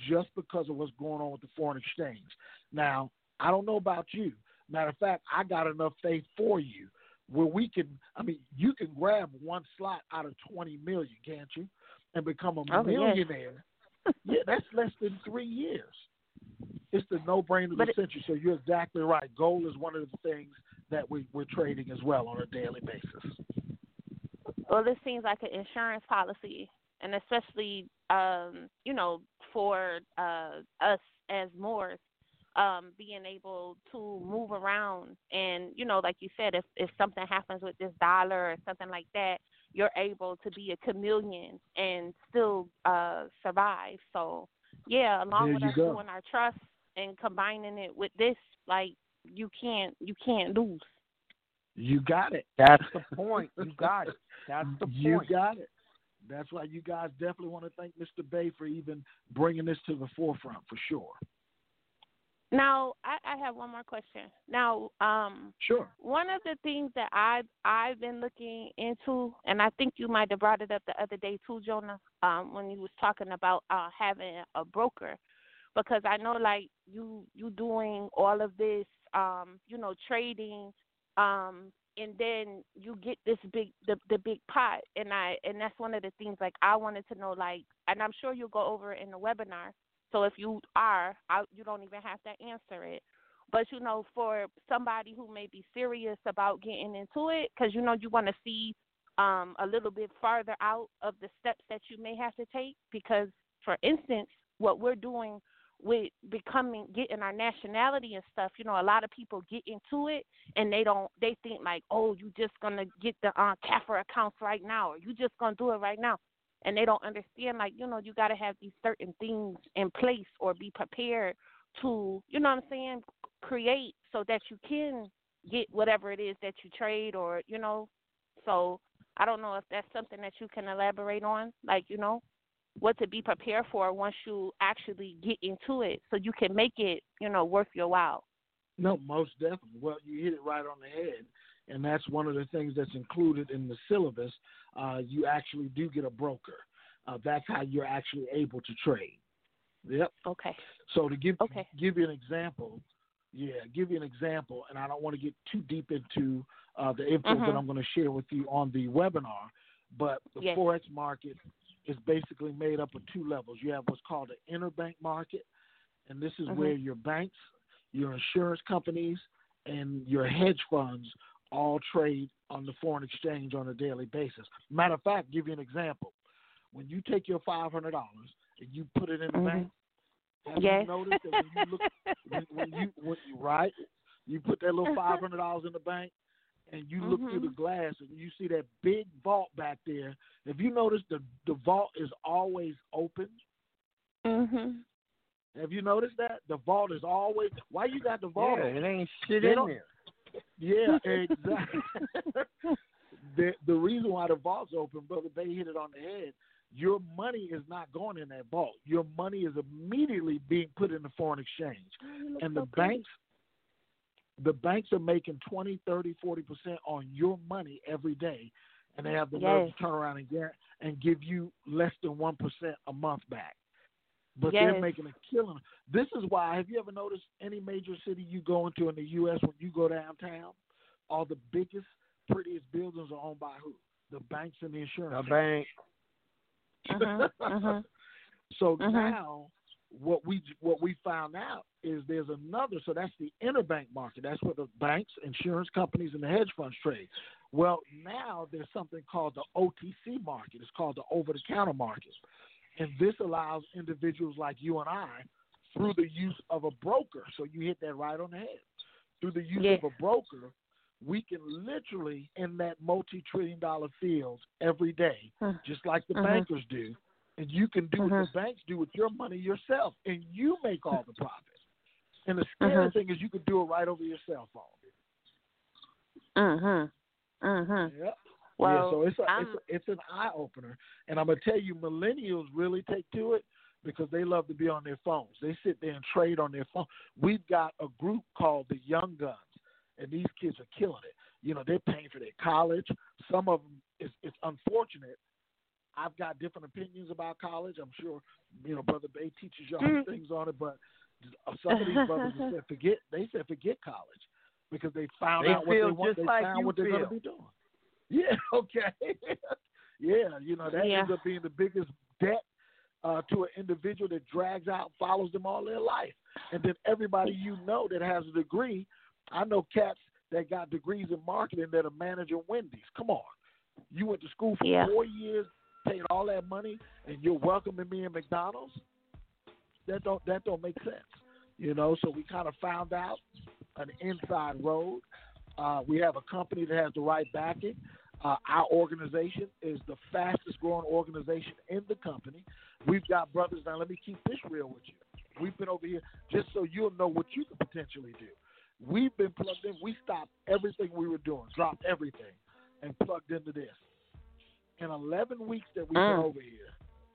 just because of what's going on with the foreign exchange. Now, I don't know about you. Matter of fact, I got enough faith for you where we can, I mean, you can grab one slot out of 20 million, can't you? And become a Oh, yes. millionaire. yeah, that's less than three years. It's the no brainer of the century. So you're exactly right. Gold is one of the things that we, we're trading as well on a daily basis. well, this seems like an insurance policy, and especially, um, you know, for uh, us as Moors, um, being able to move around, and you know, like you said, if if something happens with this dollar or something like that, you're able to be a chameleon and still uh, survive. So, yeah, along There with us go. doing our trust and combining it with this, like you can't you can't lose. You got it. That's the <laughs> point. You got it. That's the point. you got it. That's why you guys definitely want to thank Mr. Bey for even bringing this to the forefront for sure. Now, I, I have one more question. Now, um, sure. One of the things that I've I've been looking into, and I think you might have brought it up the other day too, Jonah, um, when you was talking about uh, having a broker, because I know like you you doing all of this, um, you know, trading, um, and then you get this big the the big pot, and I and that's one of the things like I wanted to know like, and I'm sure you'll go over in the webinar. So if you are, I, you don't even have to answer it. But you know, for somebody who may be serious about getting into it, because you know you want to see um, a little bit farther out of the steps that you may have to take. Because, for instance, what we're doing with becoming getting our nationality and stuff, you know, a lot of people get into it and they don't. They think like, oh, you just gonna get the uh, CAFR accounts right now, or you just gonna do it right now and they don't understand like you know you got to have these certain things in place or be prepared to you know what i'm saying create so that you can get whatever it is that you trade or you know so i don't know if that's something that you can elaborate on like you know what to be prepared for once you actually get into it so you can make it you know worth your while No, most definitely. Well, you hit it right on the head, and that's one of the things that's included in the syllabus. Uh, you actually do get a broker. Uh, that's how you're actually able to trade. Yep. Okay. So to give okay. give you an example, yeah, give you an example, and I don't want to get too deep into uh, the info that Mhm. I'm going to share with you on the webinar, but the Yes. forex market is basically made up of two levels. You have what's called the interbank market, and this is Mhm. where your banks, your insurance companies, and your hedge funds all trade on the foreign exchange on a daily basis. Matter of fact, give you an example. When you take your five hundred dollars and you put it in the Mhm. bank, have Yes. you noticed that when you look when, when you when you right, you put that little five hundred dollars in the bank and you look through the glass and you see that big vault back there. If you notice the the vault is always open, mhm Have you noticed that the vault is always why you got the vault? Yeah, open? it ain't shit They in there. Yeah, <laughs> exactly. <laughs> the the reason why the vault's open, brother they hit it on the head. Your money is not going in that vault. Your money is immediately being put in the foreign exchange, and the banks. The banks are making 20, 30, 40 percent on your money every day, and they have the nerve to turn around and get and give you less than one percent a month back. But Yes. they're making a killing. This is why. Have you ever noticed any major city you go into in the U.S. when you go downtown, all the biggest, prettiest buildings are owned by who? The banks and the insurance. The bank. Mhm, mhm. <laughs> So Mhm. now, what we what we found out is there's another. So that's the interbank market. That's where the banks, insurance companies, and the hedge funds trade. Well, now there's something called the OTC market. It's called the over-the-counter market, and this allows individuals like you and I, through the use of a broker. So you hit that right on the head. Through the use Yeah. of a broker, we can literally in that multi-trillion dollar field every day, just like the Mhm. bankers do. And you can do what the Mhm. banks do with your money yourself, and you make all the profit. And the scary Mhm. thing is you can do it right over your cell phone. Mhm. Mhm. Yep. Well, yeah, so it's a, I'm- it's a, it's an eye opener, and I'm gonna tell you, millennials really take to it because they love to be on their phones. They sit there and trade on their phone. We've got a group called the Young Guns, and these kids are killing it. You know, they're paying for their college. Some of them, it's, it's unfortunate. I've got different opinions about college. I'm sure, you know, Brother Bey teaches y'all Mm. things on it, but some of these <laughs> brothers have said forget. They said forget college because they found They out what they feel want. They like found you what they're going to be doing. <laughs> Yeah, okay. <laughs> yeah, you know, that Yeah. ends up being the biggest debt uh, to an individual that drags out follows them all their life. And then everybody you know that has a degree, I know cats that got degrees in marketing that are managing Wendy's. Come on. You went to school for Yeah. four years, paid all that money, and you're welcoming me in McDonald's? That don't that don't make sense. You know, so we kind of found out an inside road. Uh, we have a company that has the right backing. Uh, our organization is the fastest growing organization in the company. We've got brothers. Now, let me keep this real with you. We've been over here just so you'll know what you could potentially do. We've been plugged in. We stopped everything we were doing, dropped everything, and plugged into this. In 11 weeks that we've Mm. been over here,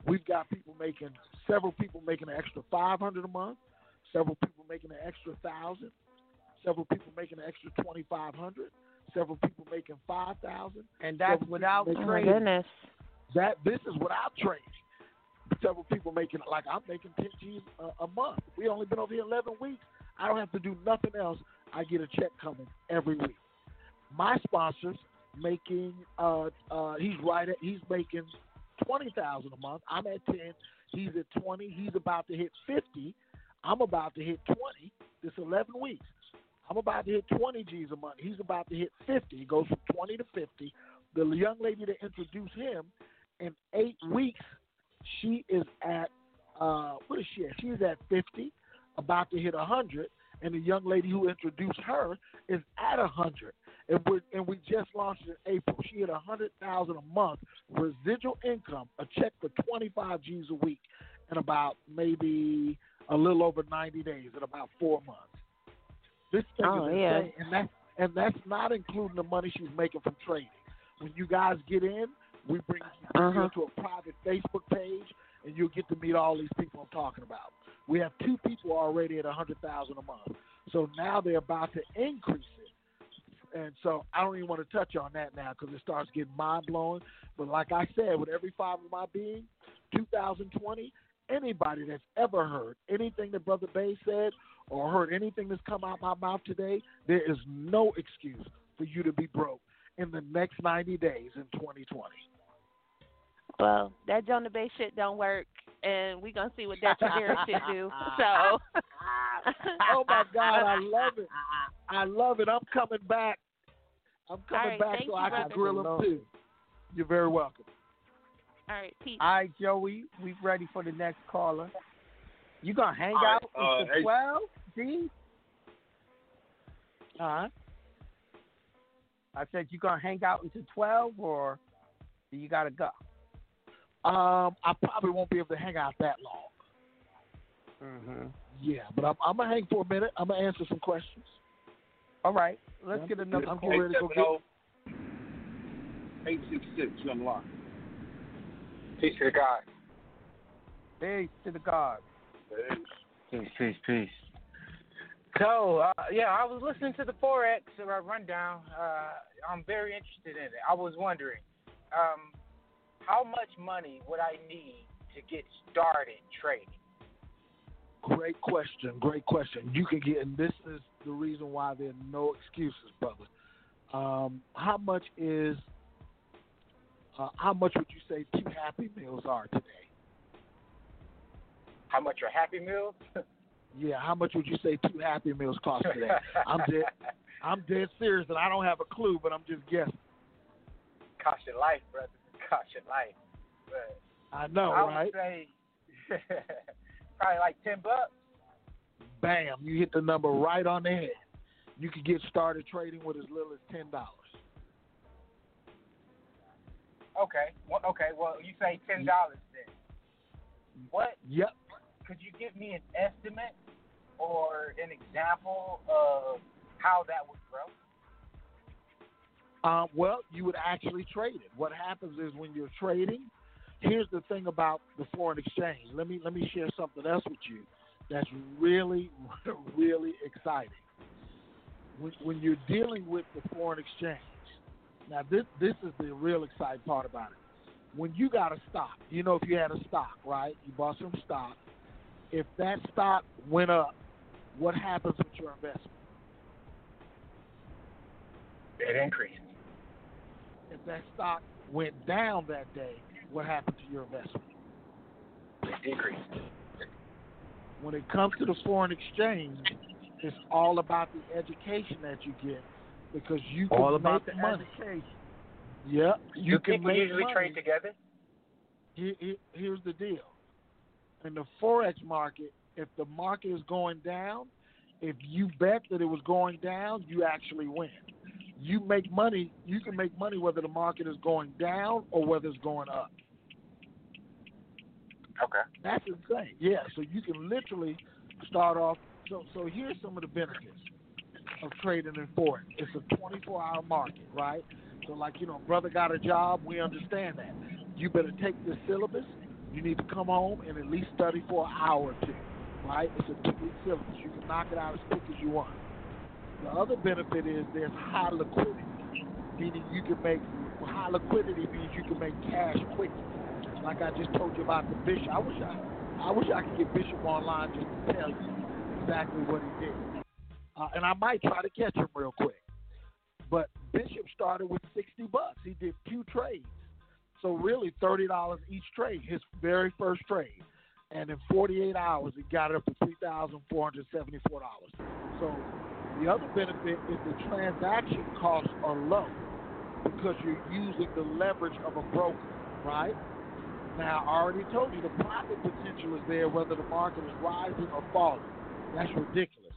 we've got people making several people making an extra 500 a month, several people making an extra thousand, several people making an extra 2,500, several people making 5,000, And that's without people Oh making- my goodness. that this is without trading. Several people making like I'm making 10 G's a, a month. We only been over here 11 weeks. I don't have to do nothing else. I get a check coming every week. My sponsors making uh uh he's right at he's making twenty thousand a month. I'm at ten. He's at twenty. He's about to hit fifty. I'm about to hit twenty. This eleven weeks. I'm about to hit twenty G's a month. He's about to hit fifty. He goes from twenty to fifty. The young lady that introduced him in eight weeks, she is at uh what is she at? She's at fifty, about to hit hundred, and the young lady who introduced her is at hundred. And we and we just launched in April. She had a hundred thousand a month residual income, a check for twenty five G's a week, in about maybe a little over ninety days, in about four months. This thing Oh, is yeah. and that and that's not including the money she's making from trading. When you guys get in, we bring, bring you Uh-huh. into a private Facebook page, and you'll get to meet all these people I'm talking about. We have two people already at a hundred thousand a month, so now they're about to increase it. And so I don't even want to touch on that now because it starts getting mind blowing. But like I said, with every fiber of my being, 2020, anybody that's ever heard anything that Brother Bey said or heard anything that's come out my mouth today, there is no excuse for you to be broke in the next 90 days in 2020. Well, that Jonah Bey shit don't work, and we gonna see what that Tavera shit do. <laughs> So. oh my God, I love it. I love it. I'm coming back. I'm coming All right, back thank so you, I can grill them too. You're very welcome. All right, peace. All right, Joey, we ready for the next caller. You gonna hang All right, out uh, until twelve, G? Uh huh. I said you gonna hang out until twelve, or do you gotta go? Um, I probably won't be able to hang out that long. Mm-hmm. Yeah, but I'm, I'm gonna hang for a minute. I'm gonna answer some questions. All right, let's I'm- get another I'm call. getting ready to go get. 866, you unlocked. Peace to the God. Peace to the God. Peace, peace, peace. So, uh, yeah, I was listening to the Forex uh, rundown. Uh, I'm very interested in it. I was wondering, um, how much money would I need to get started trading? Great question. Great question. You can get, and this is the reason why there are no excuses, brother. Um, how much is, uh, how much would you say two Happy Meals are today? How much are Happy Meals? <laughs> Yeah, how much would you say two Happy Meals cost today? I'm dead. <laughs> I'm dead serious, and I don't have a clue, but I'm just guessing. Cost your life, brother. Cost your life. But I know, I right? would say <laughs> probably like ten bucks. Bam! You hit the number right on the head. You could get started trading with as little as ten dollars. Okay. Well, okay. Well, you say ten dollars then. What Yep. could you give me an estimate or an example of how that would grow? Um, well, you would actually trade it. What happens is when you're trading, here's the thing about the foreign exchange. Let me let me share something else with you that's really <laughs> really exciting. When, when you're dealing with the foreign exchange, now this this is the real exciting part about it. When you got a stock, you know if you had a stock, right? You bought some stock. If that stock went up, what happens with your investment? It increased. if that stock went down that day, what happened to your investment? It decreased. When it comes to the foreign exchange, it's all about the education that you get because you can All about make the money. education. Yep, you Do can people make usually money. trade together? Here- here- here's the deal. In the forex market, if the market is going down, if you bet that it was going down, you actually win. You make money. You can make money whether the market is going down or whether it's going up. Okay. That's insane. Yeah, so you can literally start off. So, so here's some of the benefits of trading in forex. It's a 24-hour market, right? So, like you know, brother got a job. We understand that. You better take this syllabus. You need to come home and at least study for an hour or two, right? It's a two-week syllabus. You can knock it out as quick as you want. The other benefit is there's high liquidity, meaning you can make high liquidity means you can make cash quickly. Like I just told you about the bishop. I wish I, I wish I could get Bishop online just to tell you exactly what he did. Uh, and I might try to catch him real quick. But Bishop started with sixty bucks. He did two trades, so really thirty dollars each trade. His very first trade, and in forty-eight hours, he got it up to three thousand four hundred seventy-four dollars. So the other benefit is the transaction costs are low because you're using the leverage of a broker, right? Now, I already told you the profit potential is there whether the market is rising or falling. That's ridiculous.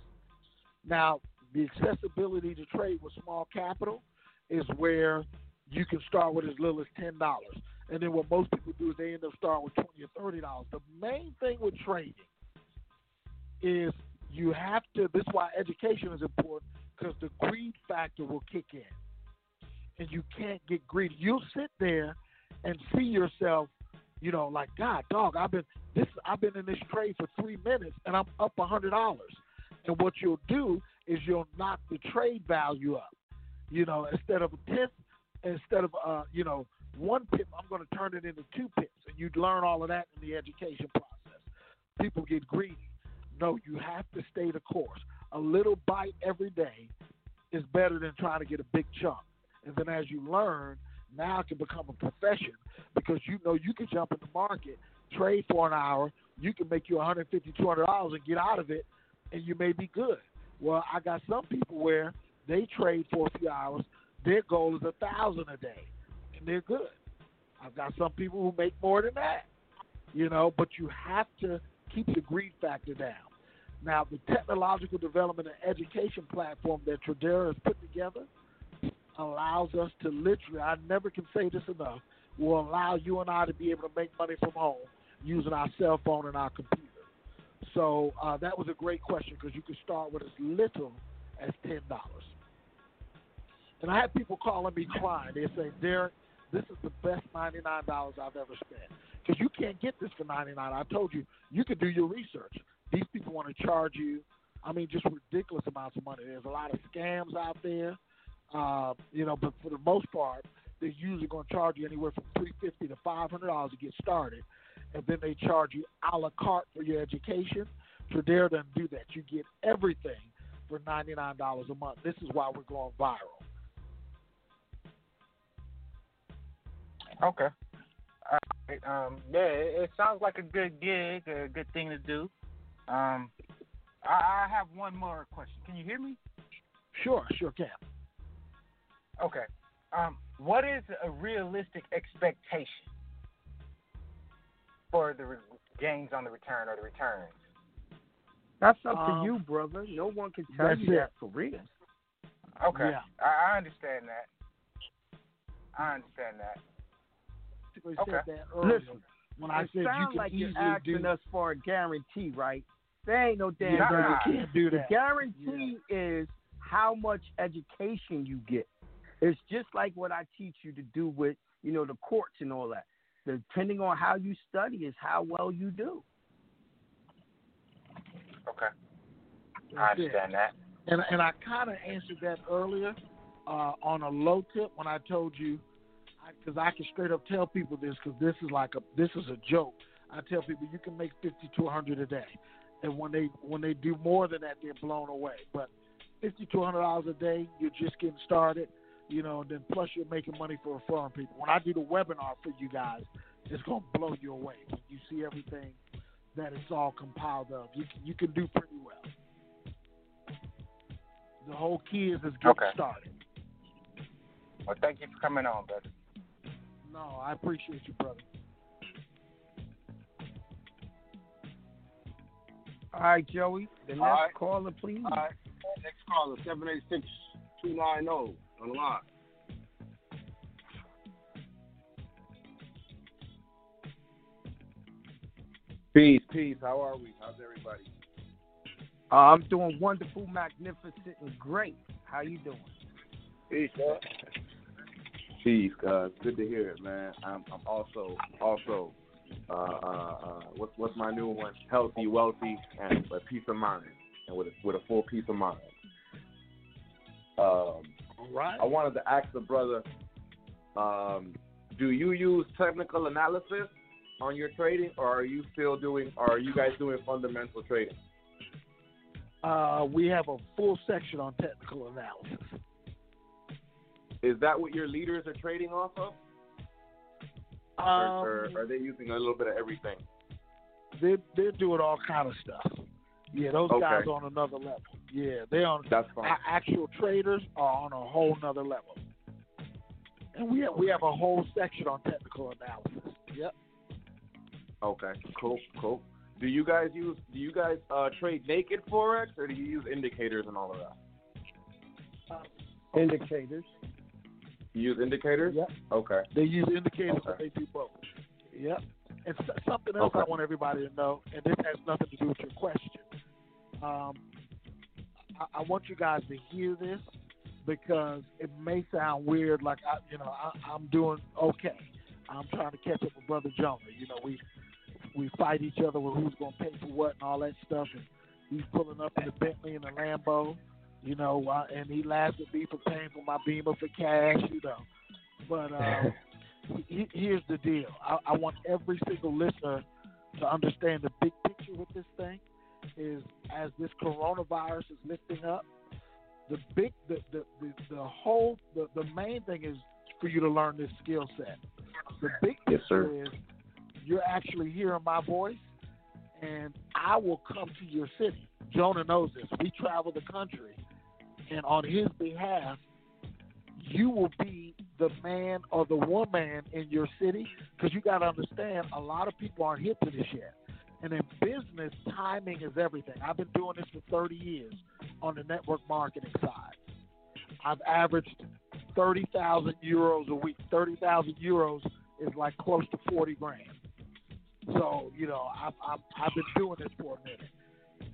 Now, the accessibility to trade with small capital is where you can start with as little as ten dollars. And then what most people do is they end up starting with twenty or thirty dollars. The main thing with trading is you have to this is why education is important because the greed factor will kick in. And you can't get greedy. You'll sit there and see yourself, you know, like God, dog, I've been this I've been in this trade for three minutes and I'm up a hundred dollars. And what you'll do is you'll knock the trade value up. You know, instead of a tenth, instead of uh, you know, one pip, I'm going to turn it into two pips, and you'd learn all of that in the education process. People get greedy. No, you have to stay the course. A little bite every day is better than trying to get a big chunk. And then as you learn, now it can become a profession because you know you can jump in the market, trade for an hour, you can make you 150 200 dollars and get out of it, and you may be good. Well, I got some people where they trade for a few hours, their goal is a thousand a day, and they're good. I've got some people who make more than that, you know. But you have to keep the greed factor down. Now, the technological development and education platform that Tradera has put together allows us to literally, I never can say this enough, will allow you and I to be able to make money from home using our cell phone and our computer. So uh, that was a great question because you can start with as little as ten dollars. And I had people calling me crying. They say, Derek, this is the best ninety nine dollars I've ever spent because you can't get this for ninety nine. I told you you can do your research. These people want to charge you. I mean, just ridiculous amounts of money. There's a lot of scams out there, uh, you know. But for the most part, they're usually going to charge you anywhere from three fifty to five hundred dollars to get started, and then they charge you a la carte for your education. Tradera doesn't do that. You get everything for ninety nine dollars a month. This is why we're going viral. Okay. All right. Um, yeah, it sounds like a good gig, a good thing to do. Um, I, I have one more question. Can you hear me? Sure, sure can. Okay. Um, what is a realistic expectation for the re- gains on the return or the returns? That's up Um, to you, brother. No one can tell you it. that for real. Okay. Yeah. I, I understand that. I understand that. Okay. said that Listen, when I it said you sound can like easily you're asking do. us for a guarantee, right? There ain't no damn Yeah, no, you guarantee. can't do that. The that. guarantee is how much education you get. It's just like what I teach you to do with, you know, the courts and all that. Depending on how you study is how well you do. Okay. I That's it. understand that. And and I kind of answered that earlier uh, on a low tip when I told you, because I, can straight up tell people this because this is like a this is a joke. I tell people you can make fifty to hundred a day, and when they when they do more than that, they're blown away. But fifty to hundred dollars a day, you're just getting started, you know. And then plus you're making money for referring people. When I do the webinar for you guys, it's gonna blow you away when you see everything that it's all compiled of. You can, you can do pretty well. The whole key is just getting Okay. started. Well, thank you for coming on, brother. No, I appreciate you, brother. All right, Joey. The next All right. caller, please. All right. Next caller, 786 290 on the line. Peace, peace. How are we? How's everybody? Uh, I'm doing wonderful, magnificent, and great. How you doing? Peace, man. Peace, guys. Good to hear it, man. I'm, I'm also, also, uh, uh, uh, what's what's my new one? Healthy, wealthy, and a peace of mind, and with a, with a full peace of mind. Um, right. I wanted to ask the brother, um, do you use technical analysis on your trading, or are you still doing, or are you guys doing fundamental trading? Uh, we have a full section on technical analysis. Is that what your leaders are trading off of? Um, or, or are they using a little bit of everything? They they're doing all kind of stuff. Yeah, those Okay. guys on another level. Yeah, they on That's fine. a- actual traders are on a whole nother level. And we have, we have a whole section on technical analysis. Yep. Okay, cool, cool. Do you guys use do you guys uh, trade naked forex or do you use indicators and all of that? Indicators. Use indicators? Yep. Okay. They use indicators, but they do both. Yep. And s- something else I want everybody to know, and this has nothing to do with your question. Um, I, I want you guys to hear this because it may sound weird, like I, you know, I, I'm doing okay. I'm trying to catch up with Brother Jonah. You know, we we fight each other with who's going to pay for what and all that stuff, and he's pulling up in the Bentley and the Lambo. You know, uh, and he laughs at me for paying for my Beamer for cash. You know, but uh, <laughs> he- here's the deal. I, I want every single listener to understand the big picture with this thing is as this coronavirus is lifting up, the big the the, the, the whole the, the main thing is for you to learn this skill set. The big Yes, picture is you're actually hearing my voice and I will come to your city. Jonah knows this. We travel the country and on his behalf you will be the man or the woman in your city because you got to understand a lot of people aren't hip to this yet. And in business, timing is everything. I've been doing this for 30 years on the network marketing side. I've averaged 30,000 euros a week. 30,000 euros is like close to 40 grand. So, you know, I've, I've, I've been doing this for a minute.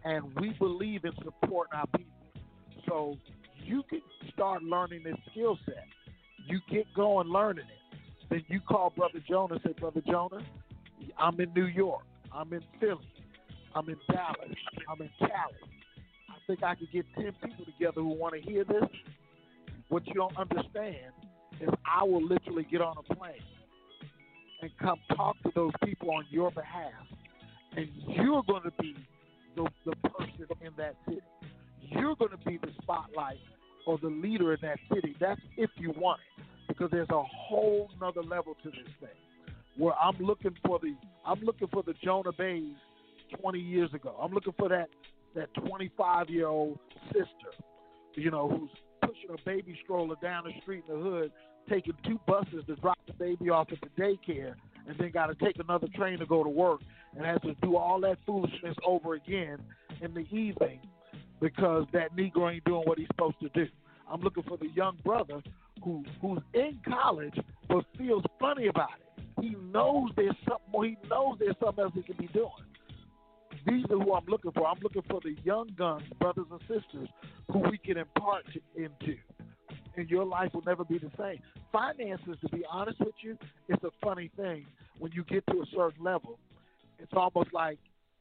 and we believe in supporting our people. So you can start learning this skill set. You get going learning it. Then you call Brother Jonah and say, Brother Jonah, I'm in New York. I'm in Philly. I'm in Dallas. I'm in Cali. I think I could get 10 people together who want to hear this. What you don't understand is I will literally get on a plane and come talk to those people on your behalf. And you're going to be the, the person in that city. You're going to be the spotlight or the leader in that city. That's if you want it. Because there's a whole nother level to this thing. Where I'm looking for the I'm looking for the Jonah Beys 20 years ago. I'm looking for that that 25 year old sister, you know, who's pushing a baby stroller down the street in the hood, taking two buses to drop the baby off at the daycare, and then got to take another train to go to work, and has to do all that foolishness over again in the evening because that Negro ain't doing what he's supposed to do. I'm looking for the young brother who who's in college but feels funny about it. He knows there's something more. He knows there's something else he can be doing. These are who I'm looking for. I'm looking for the young guns, brothers and sisters, who we can impart into. And your life will never be the same. Finances, to be honest with you, it's a funny thing. When you get to a certain level, it's almost like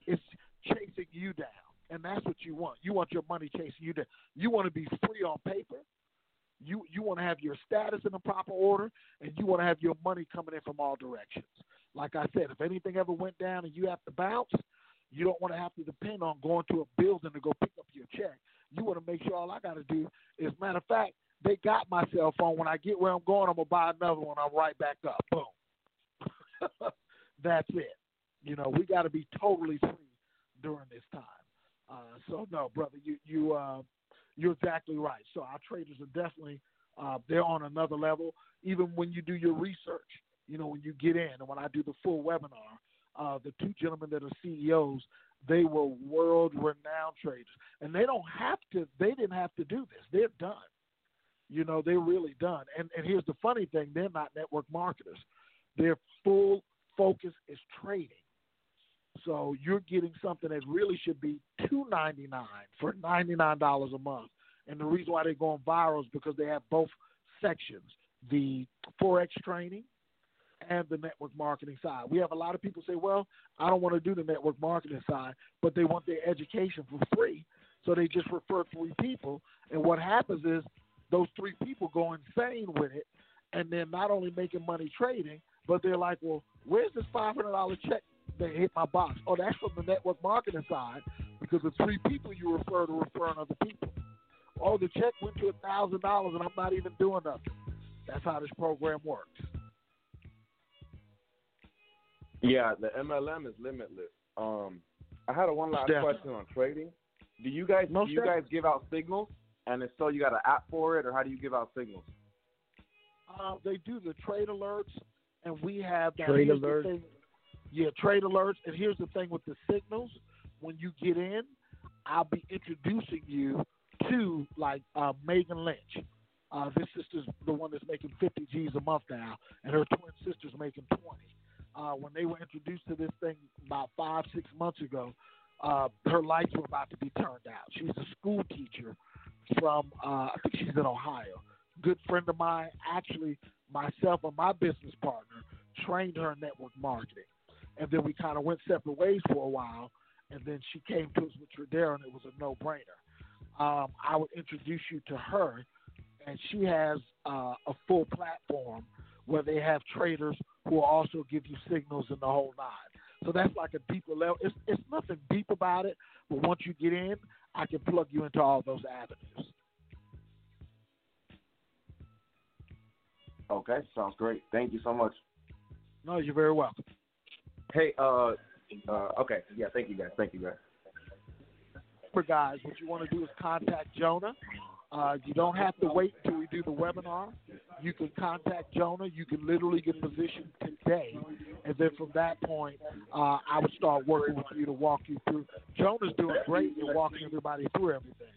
it's chasing you down. And that's what you want. You want your money chasing you down. You want to be free on paper. You you want to have your status in the proper order, and you want to have your money coming in from all directions. Like I said, if anything ever went down and you have to bounce, you don't want to have to depend on going to a building to go pick up your check. You want to make sure all I got to do is, matter of fact, they got my cell phone. When I get where I'm going, I'm gonna buy another one. I'm right back up. Boom. <laughs> That's it. You know, we got to be totally free during this time. Uh, so no, brother, you you uh, you're exactly right. So our traders are definitely uh, they're on another level. Even when you do your research, you know, when you get in, and when I do the full webinar, uh, the two gentlemen that are CEOs, they were world renowned traders, and they don't have to. They didn't have to do this. They're done. You know, they're really done. And and here's the funny thing: they're not network marketers. Their full focus is trading. So you're getting something that really should be two ninety nine for ninety nine dollars a month. And the reason why they're going viral is because they have both sections: the forex training and the network marketing side. We have a lot of people say, "Well, I don't want to do the network marketing side, but they want their education for free." So they just refer three people, and what happens is those three people go insane with it, and they're not only making money trading, but they're like, "Well, where's this five hundred dollar check that hit my box?" Oh, that's from the network marketing side because the three people you refer to referring other people. Oh, the check went to a thousand dollars, and I'm not even doing nothing. That's how this program works. Yeah, the MLM is limitless. Um, I had a one last Definitely. question on trading. Do you guys Most do you guys give out signals? And if so, you got an app for it, or how do you give out signals? Uh, they do the trade alerts, and we have now, Trade alerts. Yeah, trade alerts. And here's the thing with the signals: when you get in, I'll be introducing you to like uh, Megan Lynch. Uh, this sister's the one that's making 50 G's a month now, and her twin sister's making 20. Uh, when they were introduced to this thing about five, six months ago, uh, her lights were about to be turned out. She's a school teacher from, uh, I think she's in Ohio. Good friend of mine, actually, myself and my business partner trained her in network marketing. And then we kind of went separate ways for a while. And then she came to us with Tradera, and it was a no brainer. Um, I would introduce you to her, and she has uh, a full platform where they have traders who will also give you signals in the whole nine. So that's like a deeper level. It's, it's nothing deep about it, but once you get in, I can plug you into all those avenues. Okay, sounds great. Thank you so much. No, you're very welcome. Hey, uh, uh, okay, yeah, thank you guys. Thank you guys. Remember, guys, what you want to do is contact Jonah. Uh, you don't have to wait until we do the webinar. You can contact Jonah. You can literally get positioned today. And then from that point, uh, I would start working with you to walk you through. Jonah's doing great in walking everybody through everything.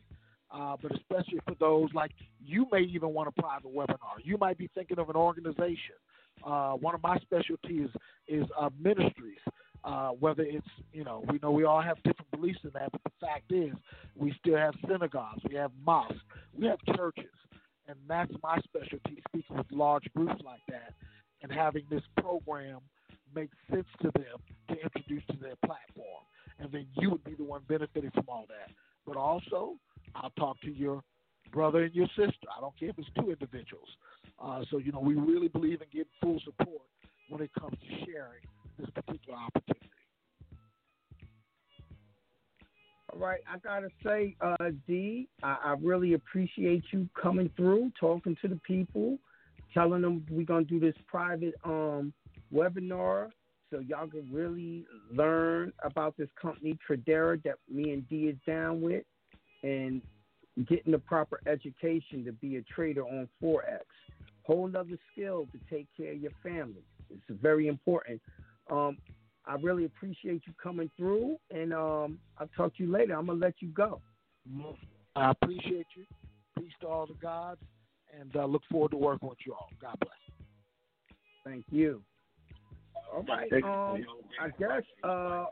Uh, but especially for those like you may even want a private webinar. You might be thinking of an organization. Uh, one of my specialties is uh, ministries, Uh, whether it's, you know, we know we all have different beliefs in that, but the fact is, we still have synagogues, we have mosques, we have churches, and that's my specialty, speaking with large groups like that, and having this program make sense to them to introduce to their platform, and then you would be the one benefiting from all that. But also, I'll talk to your brother and your sister. I don't care if it's two individuals. Uh, so you know, we really believe in getting full support when it comes to sharing this particular opportunity. All right, I gotta say, uh, D, I, I really appreciate you coming through, talking to the people, telling them we're gonna do this private um webinar so y'all can really learn about this company Tradera that me and D is down with, and getting the proper education to be a trader on forex. Whole other skill to take care of your family. It's very important. Um, I really appreciate you coming through, and um, I'll talk to you later. I'm gonna let you go. I appreciate you. Peace to all the gods, and uh, look forward to working with you all. God bless. Thank you. All right. Um, I guess uh,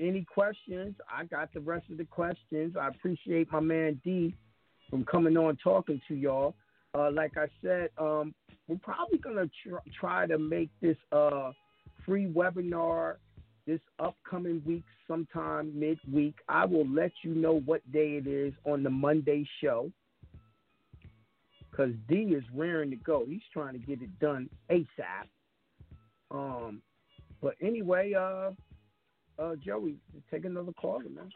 any questions? I got the rest of the questions. I appreciate my man D from coming on talking to y'all. Uh, like I said, um, we're probably gonna tr- try to make this uh, free webinar this upcoming week, sometime midweek. I will let you know what day it is on the Monday show. Cause D is raring to go. He's trying to get it done ASAP. Um, but anyway, uh, uh, Joey, take another call, man.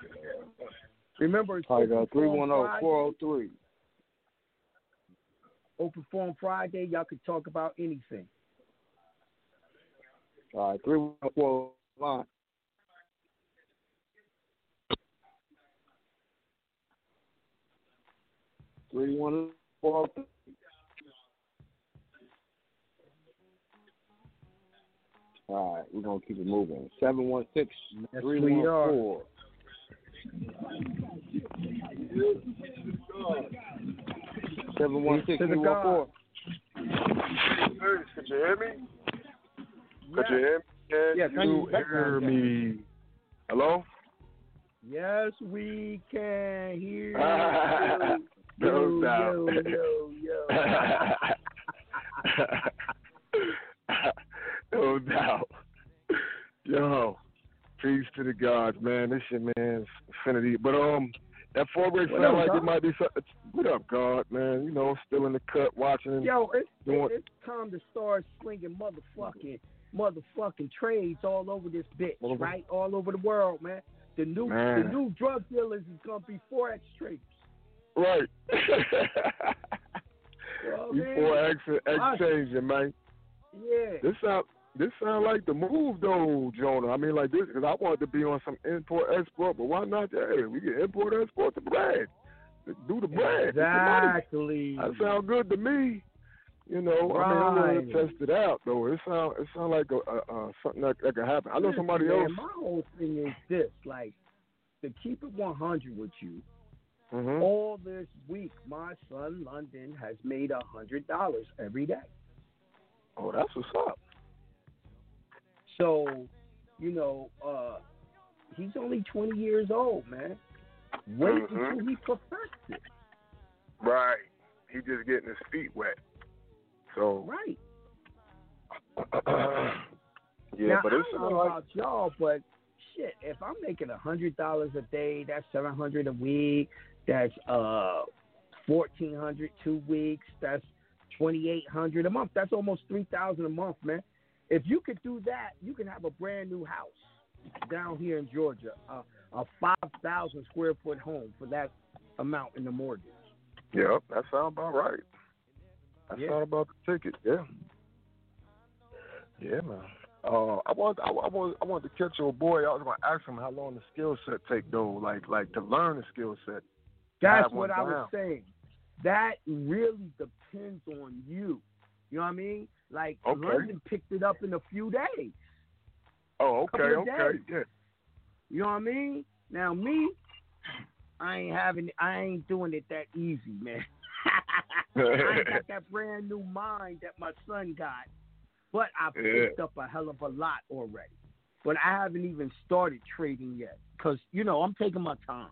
Remember, it's I got open forum 310 403. Friday. Open forum Friday. Y'all could talk about anything. All right, 314 line. Three one four. All right, we're gonna keep it moving. Seven one six three we one are. four. Seven one six three one four. Could you hear me? Could you hear me? Can Yeah, can you you- hear me? Hello? Yes, we can hear <laughs> you. No yo, doubt. yo, yo, yo. <laughs> <laughs> <laughs> no doubt. Yo, peace to the gods, man. This your man's Infinity. But um, that four What sound like it might be something. What up, God, man? You know, still in the cut, watching. Yo, it's, doing, it's time to start slinging motherfucking motherfucking trades all over this bitch, Over- right? All over the world, man. The new Man. the new drug dealers is gonna be forex traders. right. <laughs> You know what I you forex exchanging, man. Yeah. This sound this sounds like the move though, Jonah. I mean, like this because I wanted to be on some import export, but why not? Hey, we can import export the bread, do the bread, get the. Exactly. That sounds good to me. You know, I mean, I Right. want to test it out though. It sound it sound like a, a, a something that, that could happen. I know Listen, somebody man, else. My whole thing is this: like, to keep it 100 with you. Mhm. All this week, my son London has made a hundred dollars every day. Oh, that's what's up. So, you know, uh, he's only 20 years old, man. Wait Mhm. until he perfects it. Right. He just getting his feet wet. So right. <clears throat> yeah, now, but I don't know like about y'all, but shit, if I'm making a hundred dollars a day, that's seven hundred a week. That's uh fourteen hundred two weeks. That's twenty eight hundred a month. That's almost three thousand a month, man. If you could do that, you can have a brand new house down here in Georgia, uh, a five thousand square foot home for that amount in the mortgage. Yep, that sound about right. That Yeah. about the ticket. Yeah. Yeah, man. Uh, I want, I, I want, I want to catch your boy. I was going to ask him how long the skill set take though, like, like to learn the skill set. That's what I was saying. That really depends on you. You know what I mean? Like Okay. London picked it up in a few days. Oh, okay, okay, days. yeah. You know what I mean? Now me, I ain't having, I ain't doing it that easy, man. <laughs> I got <laughs> that brand new mind that my son got, but I Yeah. picked up a hell of a lot already. but I haven't even started trading yet because you know I'm taking my time.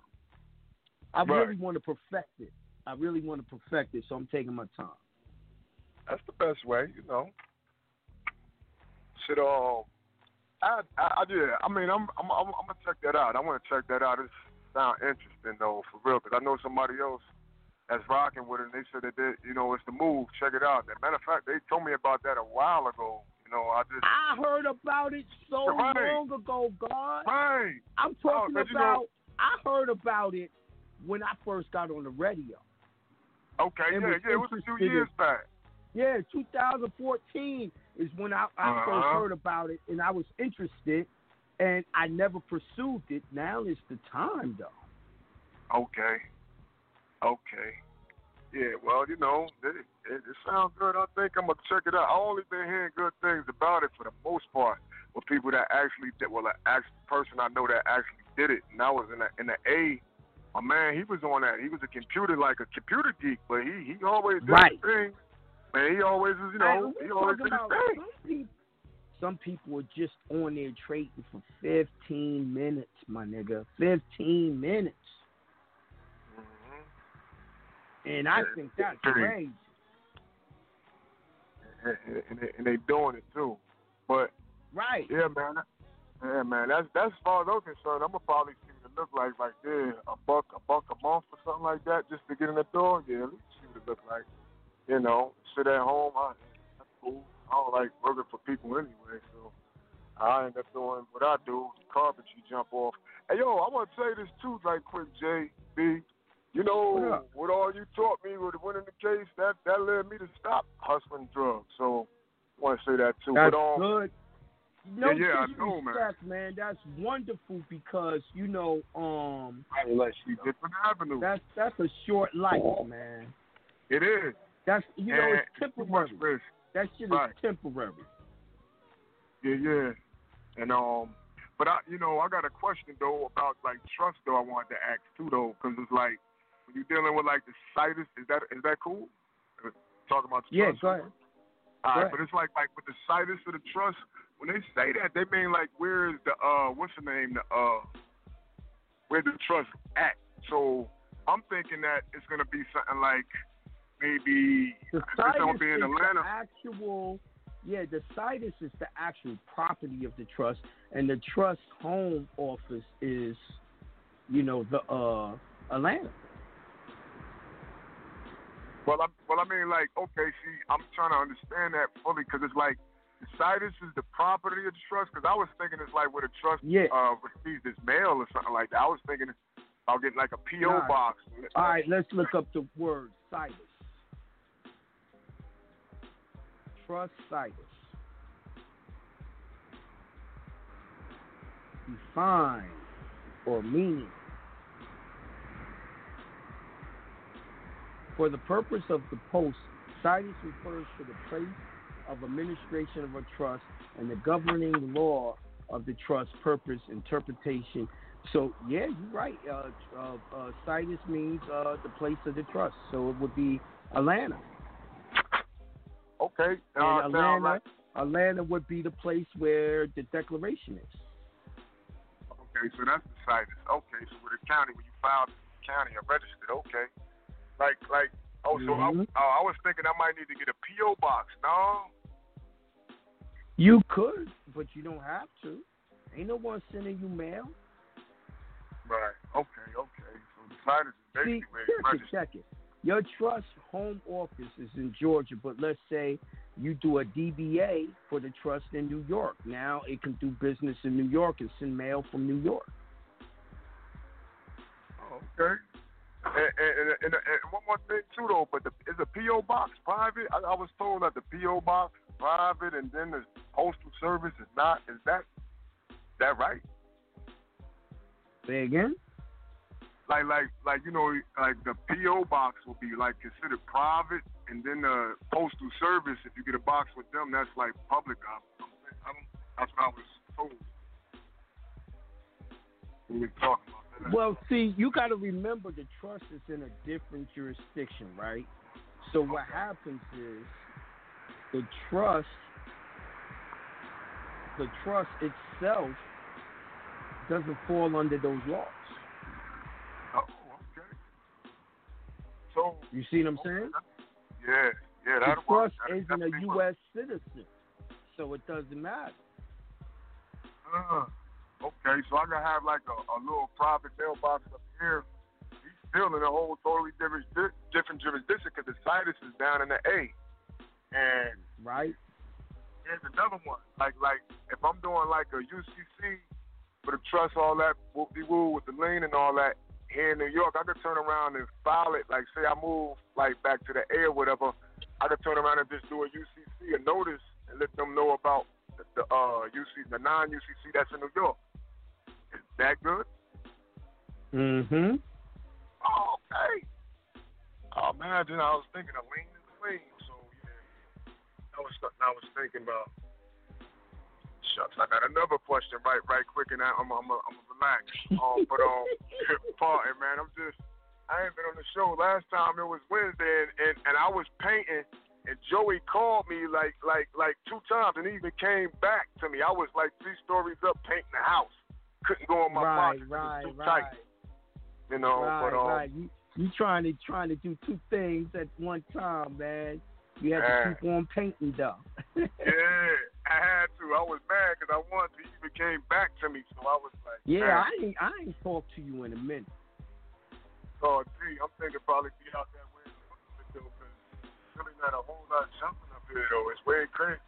I Right. really want to perfect it. I really want to perfect it, so I'm taking my time. That's the best way, you know. Shit, um, I, I, I yeah. I mean, I'm, I'm, I'm, I'm gonna check that out. I want to check that out. It sound interesting though, for real, because I know somebody else that's rocking with it. and They said that they, you know, it's the move. Check it out. As a matter of fact, they told me about that a while ago. You know, I just. I heard about it so Right. long ago, God. Right. I'm talking Oh, 'cause you about. know- I heard about it when I first got on the radio. Okay, yeah, yeah. It was a few interested in- years back. Yeah, 2014 is when I, I first Uh-huh. heard about it, and I was interested, and I never pursued it. Now is the time, though. Okay. Okay. Yeah, well, you know, it, it, it sounds good. I think I'm gonna check it out. I only been hearing good things about it for the most part. With people that actually did, well, the actual person I know that actually did it, and I was in the in the A. My man, he was on that. He was a computer like a computer geek, but he he always did Right. his thing. Man, he always was, you know, we're he always talking did his thing. some people. Are just on there trading for 15 minutes, my nigga. 15 minutes. Mm-hmm. And I Yeah, think that's pretty- crazy. and, and, and, they, and they doing it too. But Right. yeah, man. Yeah, man. That's that's as far as I'm concerned. I'm gonna probably see what it look like, like there, a buck, a buck a month or something like that, just to get in the door. Yeah, at least see what it look like. You know, sit at home. I, that's cool. I don't like working for people anyway, so I end up doing what I do. Carpentry jump off. Hey, yo, I want to say this too, like quick, J B. You know, up? what all you taught me with winning the case, that that led me to stop hustling drugs. So, I want to say that too. That's but um, good. No yeah, yeah, I know, man. man. That's wonderful because you know, um, Unless you different avenues. that's that's a short life, man. It is. That's you know, And it's temporary. That shit Right. is temporary. Yeah, yeah. And um, but I, you know, I got a question though about like trust though. I wanted to ask too though, because it's like when you're dealing with like the situs, is that is that cool? Uh, Talking about the Yeah, trust. go ahead. All Go right, ahead. but it's like like with the situs of the trust. When they say that, they mean like where is the uh what's the name the uh where the trust at? So I'm thinking that it's gonna be something like maybe The situs be in is Atlanta. the actual. Yeah, the situs is the actual property of the trust, and the trust home office is, you know, the uh Atlanta. Well, I well, I mean, like, okay, see, I'm trying to understand that fully because it's like the situs is the property of the trust. Because I was thinking it's like where the trust Yeah. uh, receives its mail or something like that. I was thinking I'll get like a PO Nah. box. All right, let's look up the word situs. Trust situs. Define or meaning. For the purpose of the post, situs refers to the place of administration of a trust and the governing law of the trust purpose interpretation. So yeah, you're right. Uh, uh, uh, means uh, the place of the trust. So it would be Atlanta. Okay, uh, Atlanta, like Atlanta would be the place where the declaration is. okay, so that's the situs. Okay, so with the county, when you filed the county and registered, okay, like like oh, so I, Mhm. uh, I was thinking I might need to get a PO box. No, You could, but you don't have to. Ain't no one sending you mail. right? Okay, okay. So the situs is See, basically where here's you the check it. Your trust home office is in Georgia, but let's say you do a DBA for the trust in New York. Now it can do business in New York and send mail from New York. Okay. And, and, and, and, one more thing too, though. But the, is the PO box private? I, I was told that the PO box is private, and then the postal service is not. Is that that right? Say again? Like, like, like you know, like the PO box will be like considered private, and then the postal service, if you get a box with them, that's like public. I, I don't, that's what I was told. We were talking about that. Well, see, you got to remember the trust is in a different jurisdiction, right? So what happens is the trust the trust itself doesn't fall under those laws. So You see what I'm saying? yeah, yeah, work. trust isn't a. U.S. citizen, so it doesn't matter. Uh, okay, so I gotta have like a, a little private mailbox up here. He's still in a whole totally different different jurisdiction because the situs is down in the A. And right, here's another one. Like like if I'm doing like a UCC for the trust, all that whoop de woo with the lien and all that here in New York, I could turn around and file it. Like say I move like back to the A or whatever, I could turn around and just do a UCC a notice and let them know about the, the uh UC the non UCC that's in New York. Is that good? Mm-hmm. Oh, okay. Oh then I was thinking of lean is lean. So yeah, that was I was thinking about. I got another question right, right quick, and I, I'm, I'm, I'm, I'm relax. <laughs> Um, but um, <laughs> pardon, man, I'm just, I ain't been on the show. Last time it was Wednesday, and, and, and I was painting, and Joey called me like, like, like two times, and he even came back to me. I was like three stories up painting the house. Couldn't go in my Right, pocket. It was right, too right. tight. You know, right, but um, right. You you trying to trying to do two things at one time, man. You have to keep on painting though. <laughs> Yeah, I had to. I was mad because I wanted to. He even came back to me, so I was like, yeah, I ain't I ain't talked to you in a minute. Oh, gee, I'm thinking probably be out that way really not a whole lot jumping up here though. It's way crazy.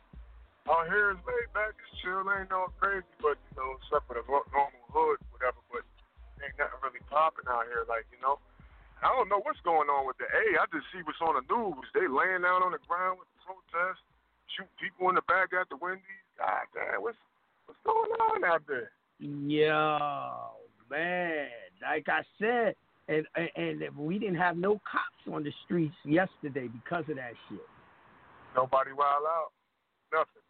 Out here is laid back, it's chill, ain't no crazy, but you know, except for the normal hood, whatever. But ain't nothing really popping out here, like you know. I don't know what's going on with the A. I just see what's on the news. They laying down on the ground with the protests, shoot people in the back at the Wendy's. God damn, what's what's going on out there? Yo, man, like I said, and and, and we didn't have no cops on the streets yesterday because of that shit. Nobody wild out. Nothing.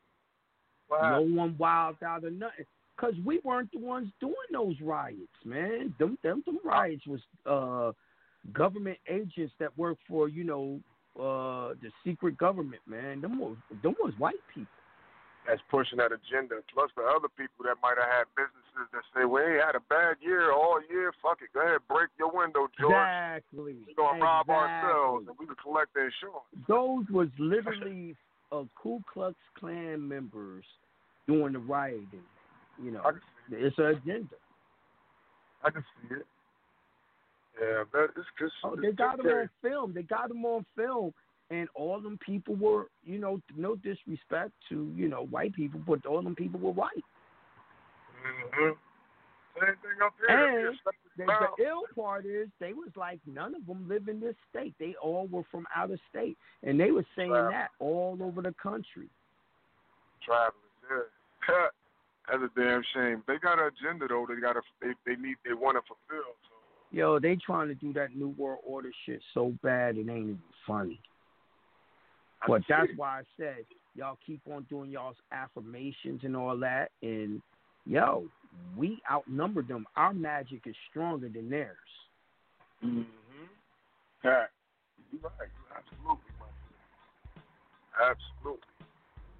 What No one wild out or nothing. Cause we weren't the ones doing those riots, man. Them them them riots was uh government agents that work for, you know, uh the secret government, man. Them was them was white people. That's pushing that agenda. Plus the other people that might have had businesses that say, "We ain't had a bad year all year. Fuck it, go ahead, break your window, George. Exactly. We're gonna rob ourselves, and we can collect the insurance." Those was literally uh, Ku Klux Klan members doing the rioting. You know, it's an agenda. I can see it. Yeah, but it's just. Oh, it's they got just them on film. They got them on film, and all them people were, you know, no disrespect to you know white people, but all them people were white. Mm-hmm. Same thing up here. And the, the ill part is they was like none of them live in this state. They all were from out of state, and they were saying Wow. that all over the country. travelers. Yeah, <laughs> that's a damn shame. They got an agenda though. They got to. They they need. They want to fulfill. Yo, they trying to do that new world order shit so bad it ain't even funny. But that's why I said y'all keep on doing y'all's affirmations and all that, and yo, we outnumber them. Our magic is stronger than theirs. Mm-hmm. Yeah, you're right. Absolutely, man. Absolutely.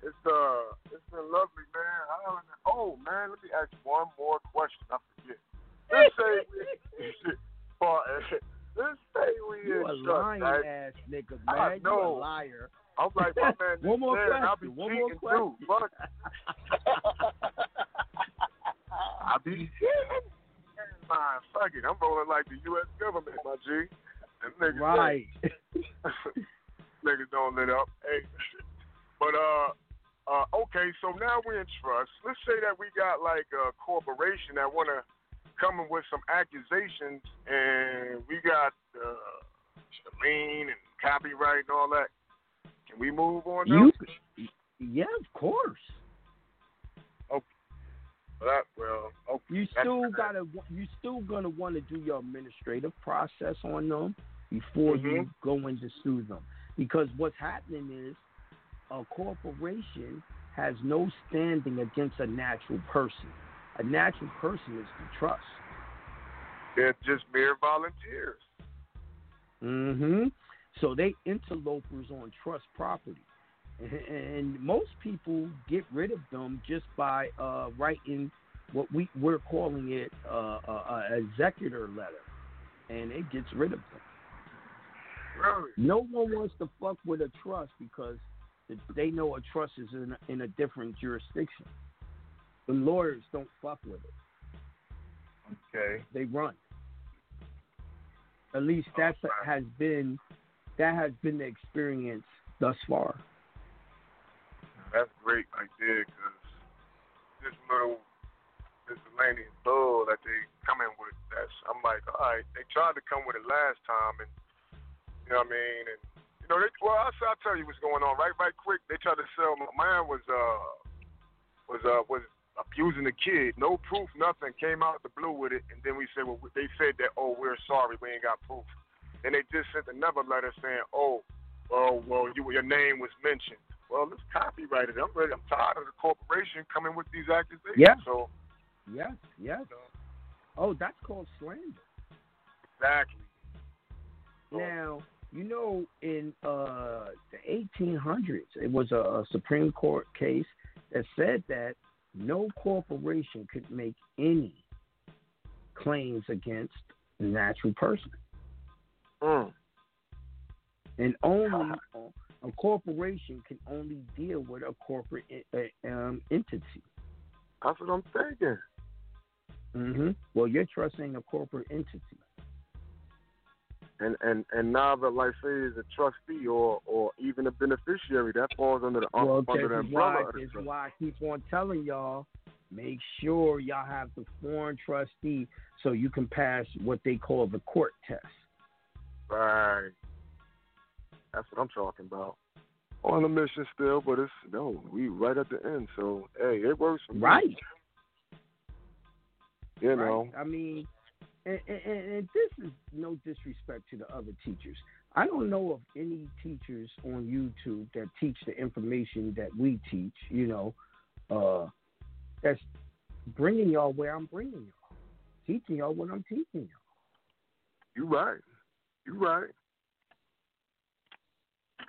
It's uh, it's been lovely, man. I don't, oh man, let me ask you one more question. I forget. Let's say we, Paul, let's say we You in a lying right? ass nigga, I man. You a know. liar. I'm like my man. <laughs> One more said, I'll be question. One more cheating too. Fuck. <laughs> I be cheating. Man, fuck it. I'm rolling like the U.S. government, my G. Them niggas Right. <laughs> niggas don't lit up. Hey, but uh, uh, okay. So now we're in trust. Let's say that we got like a corporation that want to come in with some accusations, and we got uh, lien and copyright and all that. Can we move on? You, yeah, of course. Okay. That well, okay. You still gotta, you still gonna want to do your administrative process on them before you Mhm. go in to sue them, because what's happening is a corporation has no standing against a natural person. A natural person is the trust. They're just mere volunteers. Mm-hmm. So they interlopers on trust property. <laughs> and most people get rid of them just by uh, writing what we we're calling it uh, a, a executor letter, and it gets rid of them. Really? No one wants to fuck with a trust because they know a trust is in a, in a different jurisdiction. The lawyers don't fuck with it. Okay. They run. At least that has been that has been the experience thus far. That's great right there, because this little miscellaneous bull that they come in with, that's I'm like, all right, they tried to come with it last time, and you know what I mean, and you know, they, well, I'll, I'll tell you what's going on, right, right, quick. They tried to sell. My man was uh was uh was abusing the kid, no proof, nothing. Came out the blue with it, and then we said, well, they said that, oh, we're sorry, we ain't got proof. And they just sent another letter saying, oh, well, well, you, your name was mentioned. Well, let's copyright it. I'm ready. I'm tired of the corporation coming with these accusations. Yeah. So Yes, yes. Oh, that's called slander. exactly. Now, you know, in uh, the 1800s, it was a, a Supreme Court case that said that no corporation could make any claims against a natural person. Mm. And only a corporation can only deal with a corporate uh, um, entity. That's what I'm thinking. hmm Well, your trust ain't a corporate entity. And and and now that like say is a trustee or or even a beneficiary, that falls under the Well, under the why, umbrella. this is why I keep on telling y'all, make sure y'all have the foreign trustee so you can pass what they call the court test. Right. That's what I'm talking about. On the mission still, but it's no, we right at the end. So hey, it works for me. Right. You right? know. I mean, and, and, and this is no disrespect to the other teachers. I don't know of any teachers on YouTube that teach the information that we teach. You know, uh, that's bringing y'all where I'm bringing y'all, teaching y'all what I'm teaching y'all. You're right. You're right.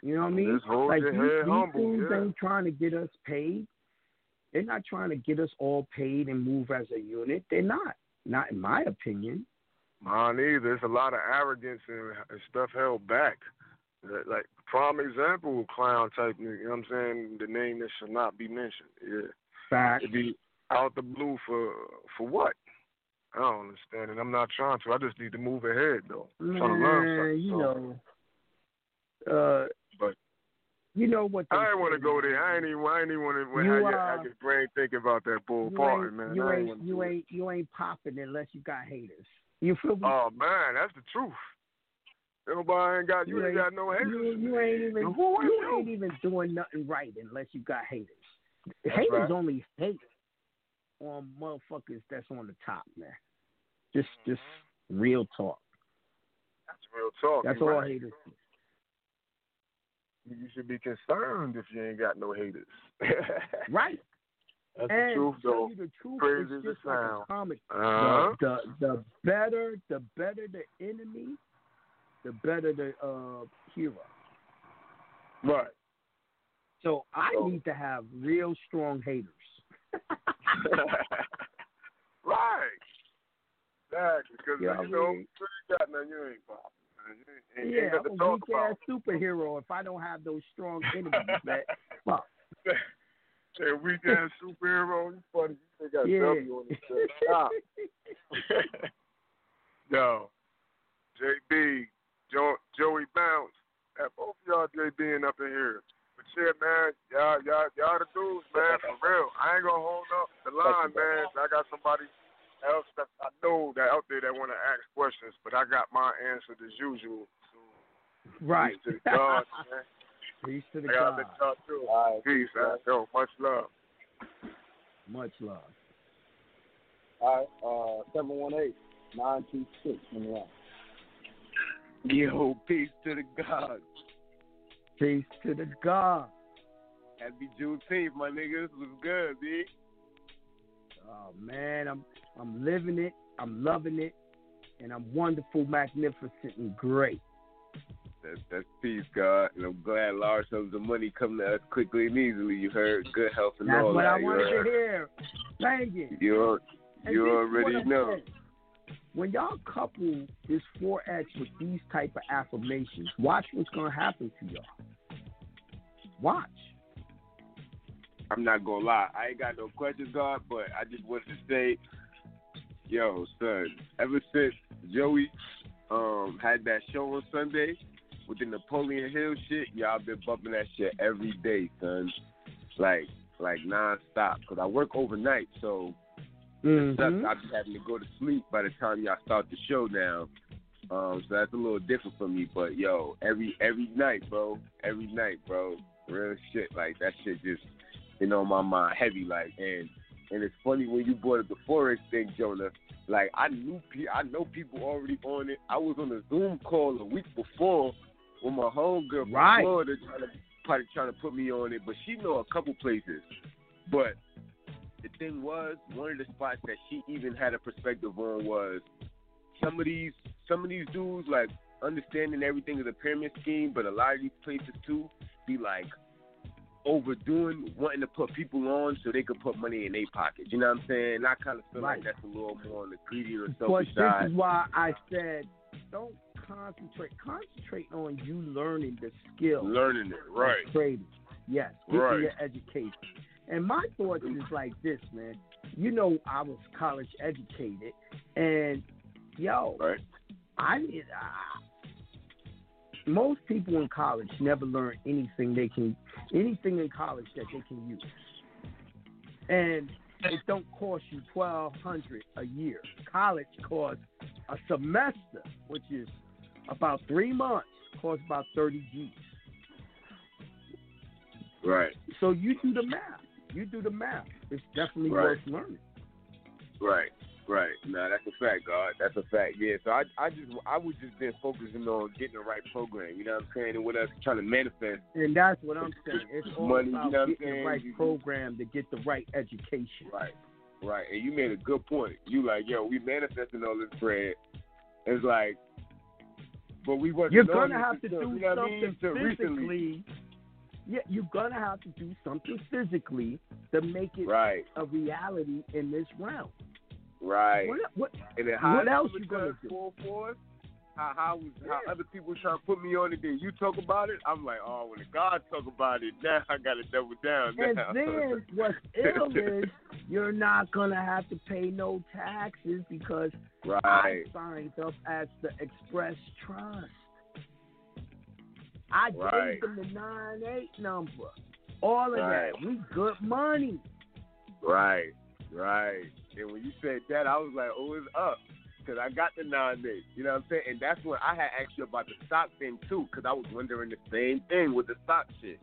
You know what I mean? Just hold like your these, head these humble, things yeah. ain't trying to get us paid. They're not trying to get us all paid and move as a unit. They're not. Not in my opinion. Mine either. There's a lot of arrogance and, and stuff held back. Like- prime example, clown type. You know what I'm saying? The name that should not be mentioned. Yeah. Fact. It'd be out the blue for for what? I don't understand it. I'm not trying to. I just need to move ahead though. I'm trying to learn Man, something. you so. know, uh, you know what? I ain't want to go there. I ain't even. I ain't even want to. You, uh, your brain thinking about that bull party, man. you I ain't ain't, you ain't, you ain't popping unless you got haters. You feel me? Oh man, that's the truth. Nobody ain't got you. ain't got no haters. You, you ain't even you you? ain't even doing nothing right unless you got haters. That's haters right. only hate on motherfuckers that's on the top, man. Just just real talk. That's real talk. That's you all right. haters. Do. You should be concerned if you ain't got no haters. <laughs> Right. That's and the truth, tell though. you the truth, Crazy it's as it just like a comic. Uh-huh. The, the the better the better the enemy, the better the uh, hero. Right. So I So- need to have real strong haters. <laughs> right. Exactly. Because, Yeah, I you know, you ain't got nothing, you ain't popping. Man. You ain't, ain't, yeah, ain't got I'm a weak ass superhero if I don't have those strong <laughs> enemies, man. Fuck. Say weak ass superhero. You funny. You ain't got Yeah. W on the chest. Stop. Yo, JB, jo- Joey Bounce, and both of y'all JBing up in here. But shit, man, y'all, y'all, y'all the dudes, man, for real. I ain't gonna hold up the line, man. I got somebody else that I know that out there that want to ask questions, but I got my answer as usual. Right. Peace to the gods, <laughs> man. Peace to the I God. let y'all too. Peace, man. Yo, much love. Much love. All right, uh, 718 926 in the line. Yo, peace to the gods. Peace to the God. Happy Juneteenth, my niggas. What's good, B? Oh man, I'm I'm living it. I'm loving it, and I'm wonderful, magnificent, and great. That's that's peace, God, and I'm glad large sums of money come to us quickly and easily. You heard good health and That's all what. I wanted to hear. Thank you. You you already know. saying. When y'all couple this forex with these type of affirmations, watch what's going to happen to y'all. Watch. I'm not gonna lie, I ain't got no questions, God, but I just wanted to say, yo, son, ever since Joey um had that show on Sunday with the Napoleon Hill shit, y'all been bumping that shit every day, son, like like nonstop. Cause I work overnight, so. Mhm. I be having to go to sleep by the time y'all start the show now. Um, so that's a little different for me. But yo, every every night, bro, every night, bro, real shit. Like that shit just you know my mind heavy. Like and and it's funny when you brought up the forex thing, Jonah. Like I knew pe- I know people already on it. I was on a Zoom call a week before with my homegirl from Right. Florida trying to probably trying to put me on it, but she know a couple places. But the thing was, one of the spots that she even had a perspective on was some of these some of these dudes like understanding everything is a pyramid scheme, but a lot of these places too be like overdoing wanting to put people on so they could put money in their pockets. You know what I'm saying? I kind of feel Right. like that's a little more on the greedy or But selfish this side. is why I said don't concentrate. Concentrate on you learning the skill. Learning it, right. Trading. Yes. Getting Right. your education. And my thoughts is like this, man. You know, I was college educated, and yo, right. I did. Most people in college never learn anything they can, anything in college that they can use, and it don't cost you twelve hundred a year. College costs a semester, which is about three months, costs about thirty G's. Right. So you do the math. You do the math. It's definitely Right. worth learning. Right, right. No, that's a fact, God. That's a fact. Yeah. So I, I just, I was just been focusing on getting the right program. You know what I'm saying? And what else trying to manifest. And that's what I'm saying. It's all Money, you about know what I'm getting the right program to get the right education. Right, right. And you made a good point. You like, yo, we manifesting all this bread. It's like, but we wasn't. You're gonna have to do you know what I something mean? Until recently. physically. Yeah, you're gonna have to do something physically to make it Right. a reality in this realm. Right. What, what, And then how what else you gonna do? Full force. How how was how other people trying to put me on it? Then you talk about it. I'm like, oh, when the God talk about it, now I got to double down. And then <laughs> what's ill is you're not gonna have to pay no taxes because I Right. signed up as the Express Trust. I Right. gave them the nine eight number. All of Right. that. We good money. Right, right. And when you said that, I was like, oh, it's up. Because I got the nine days. You know what I'm saying? And that's when I had asked you about the stock thing, too. Because I was wondering the same thing with the stock shit.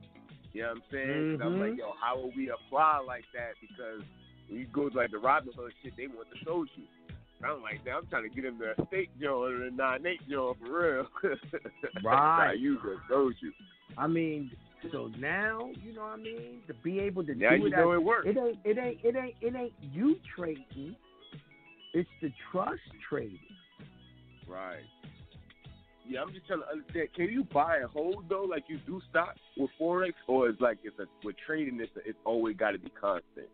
You know what I'm saying? 'Cause I'm like, Mhm. yo, how will we apply like that? Because when you go to like the Robinhood shit, they want the social. I'm like, damn, I'm trying to get them the estate joint or the nine eight joint for real. <laughs> Right. I use the social. I mean, so now you know what I mean. To be able to Now do you it, know as- it works. It ain't. It ain't. It ain't. It ain't you trading. It's the trust trading. Right. Yeah, I'm just trying to understand. Can you buy and hold though, like you do stock with forex, or it's like it's a with trading, it's it's always got to be constant.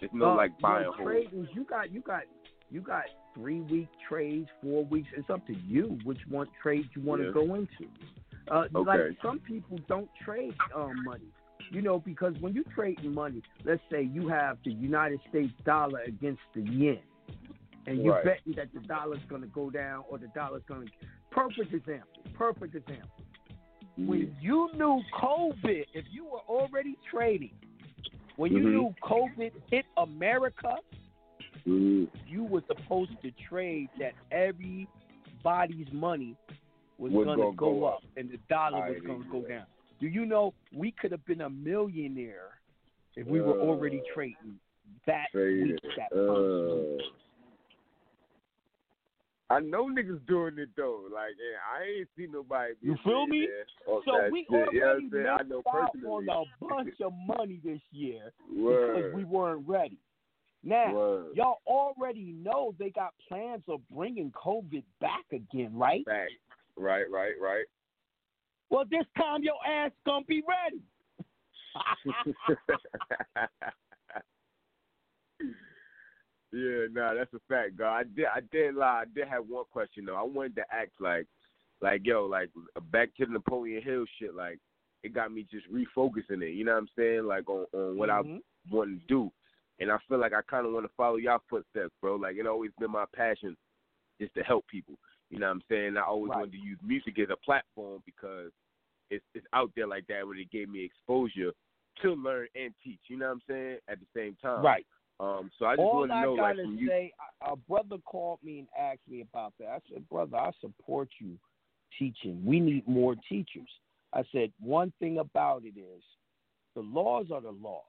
It's no Uh, like buy and hold. trading, You got. You got. You got three week trades, four weeks. It's up to you which one trade you want to Yeah. go into. Uh, Like some people don't trade um, money. You know, because when you trade money, let's say you have the United States dollar against the yen, and you're Right. betting that the dollar's going to go down or the dollar's going to. Perfect example. Perfect example. When you knew COVID, if you were already trading, when you Mhm. knew COVID hit America, Mm. you were supposed to trade that everybody's money was, Was going to go, go up, up. and the dollar I was going to go down. Do you know we could have been a millionaire if we were already Uh, trading that Trading. week, that? Uh, I know niggas doing it though. Like, yeah, I ain't seen nobody. You feel me? So we shit. already You know what I'm saying? I missed know out on a bunch of money this year Word. because we weren't ready. Now, Word. y'all already know they got plans of bringing COVID back again, right? Back. Right, right, right. Well, this time your ass gonna be ready. <laughs> yeah, nah, that's a fact, God. I did, I did lie. I did have one question though. I wanted to act like, like yo, like back to the Napoleon Hill shit. Like it got me just refocusing it. You know what I'm saying? Like on on what Mhm. I want to do, and I feel like I kind of want to follow y'all footsteps, bro. Like it always been my passion, just to help people. You know what I'm saying? I always Right. wanted to use music as a platform because it's it's out there like that, where it gave me exposure to learn and teach. You know what I'm saying? At the same time, Right. Um, so I just want to know, like, you. say, a brother called me and asked me about that. I said, brother, I support you teaching. We need more teachers. I said, one thing about it is, the laws are the laws.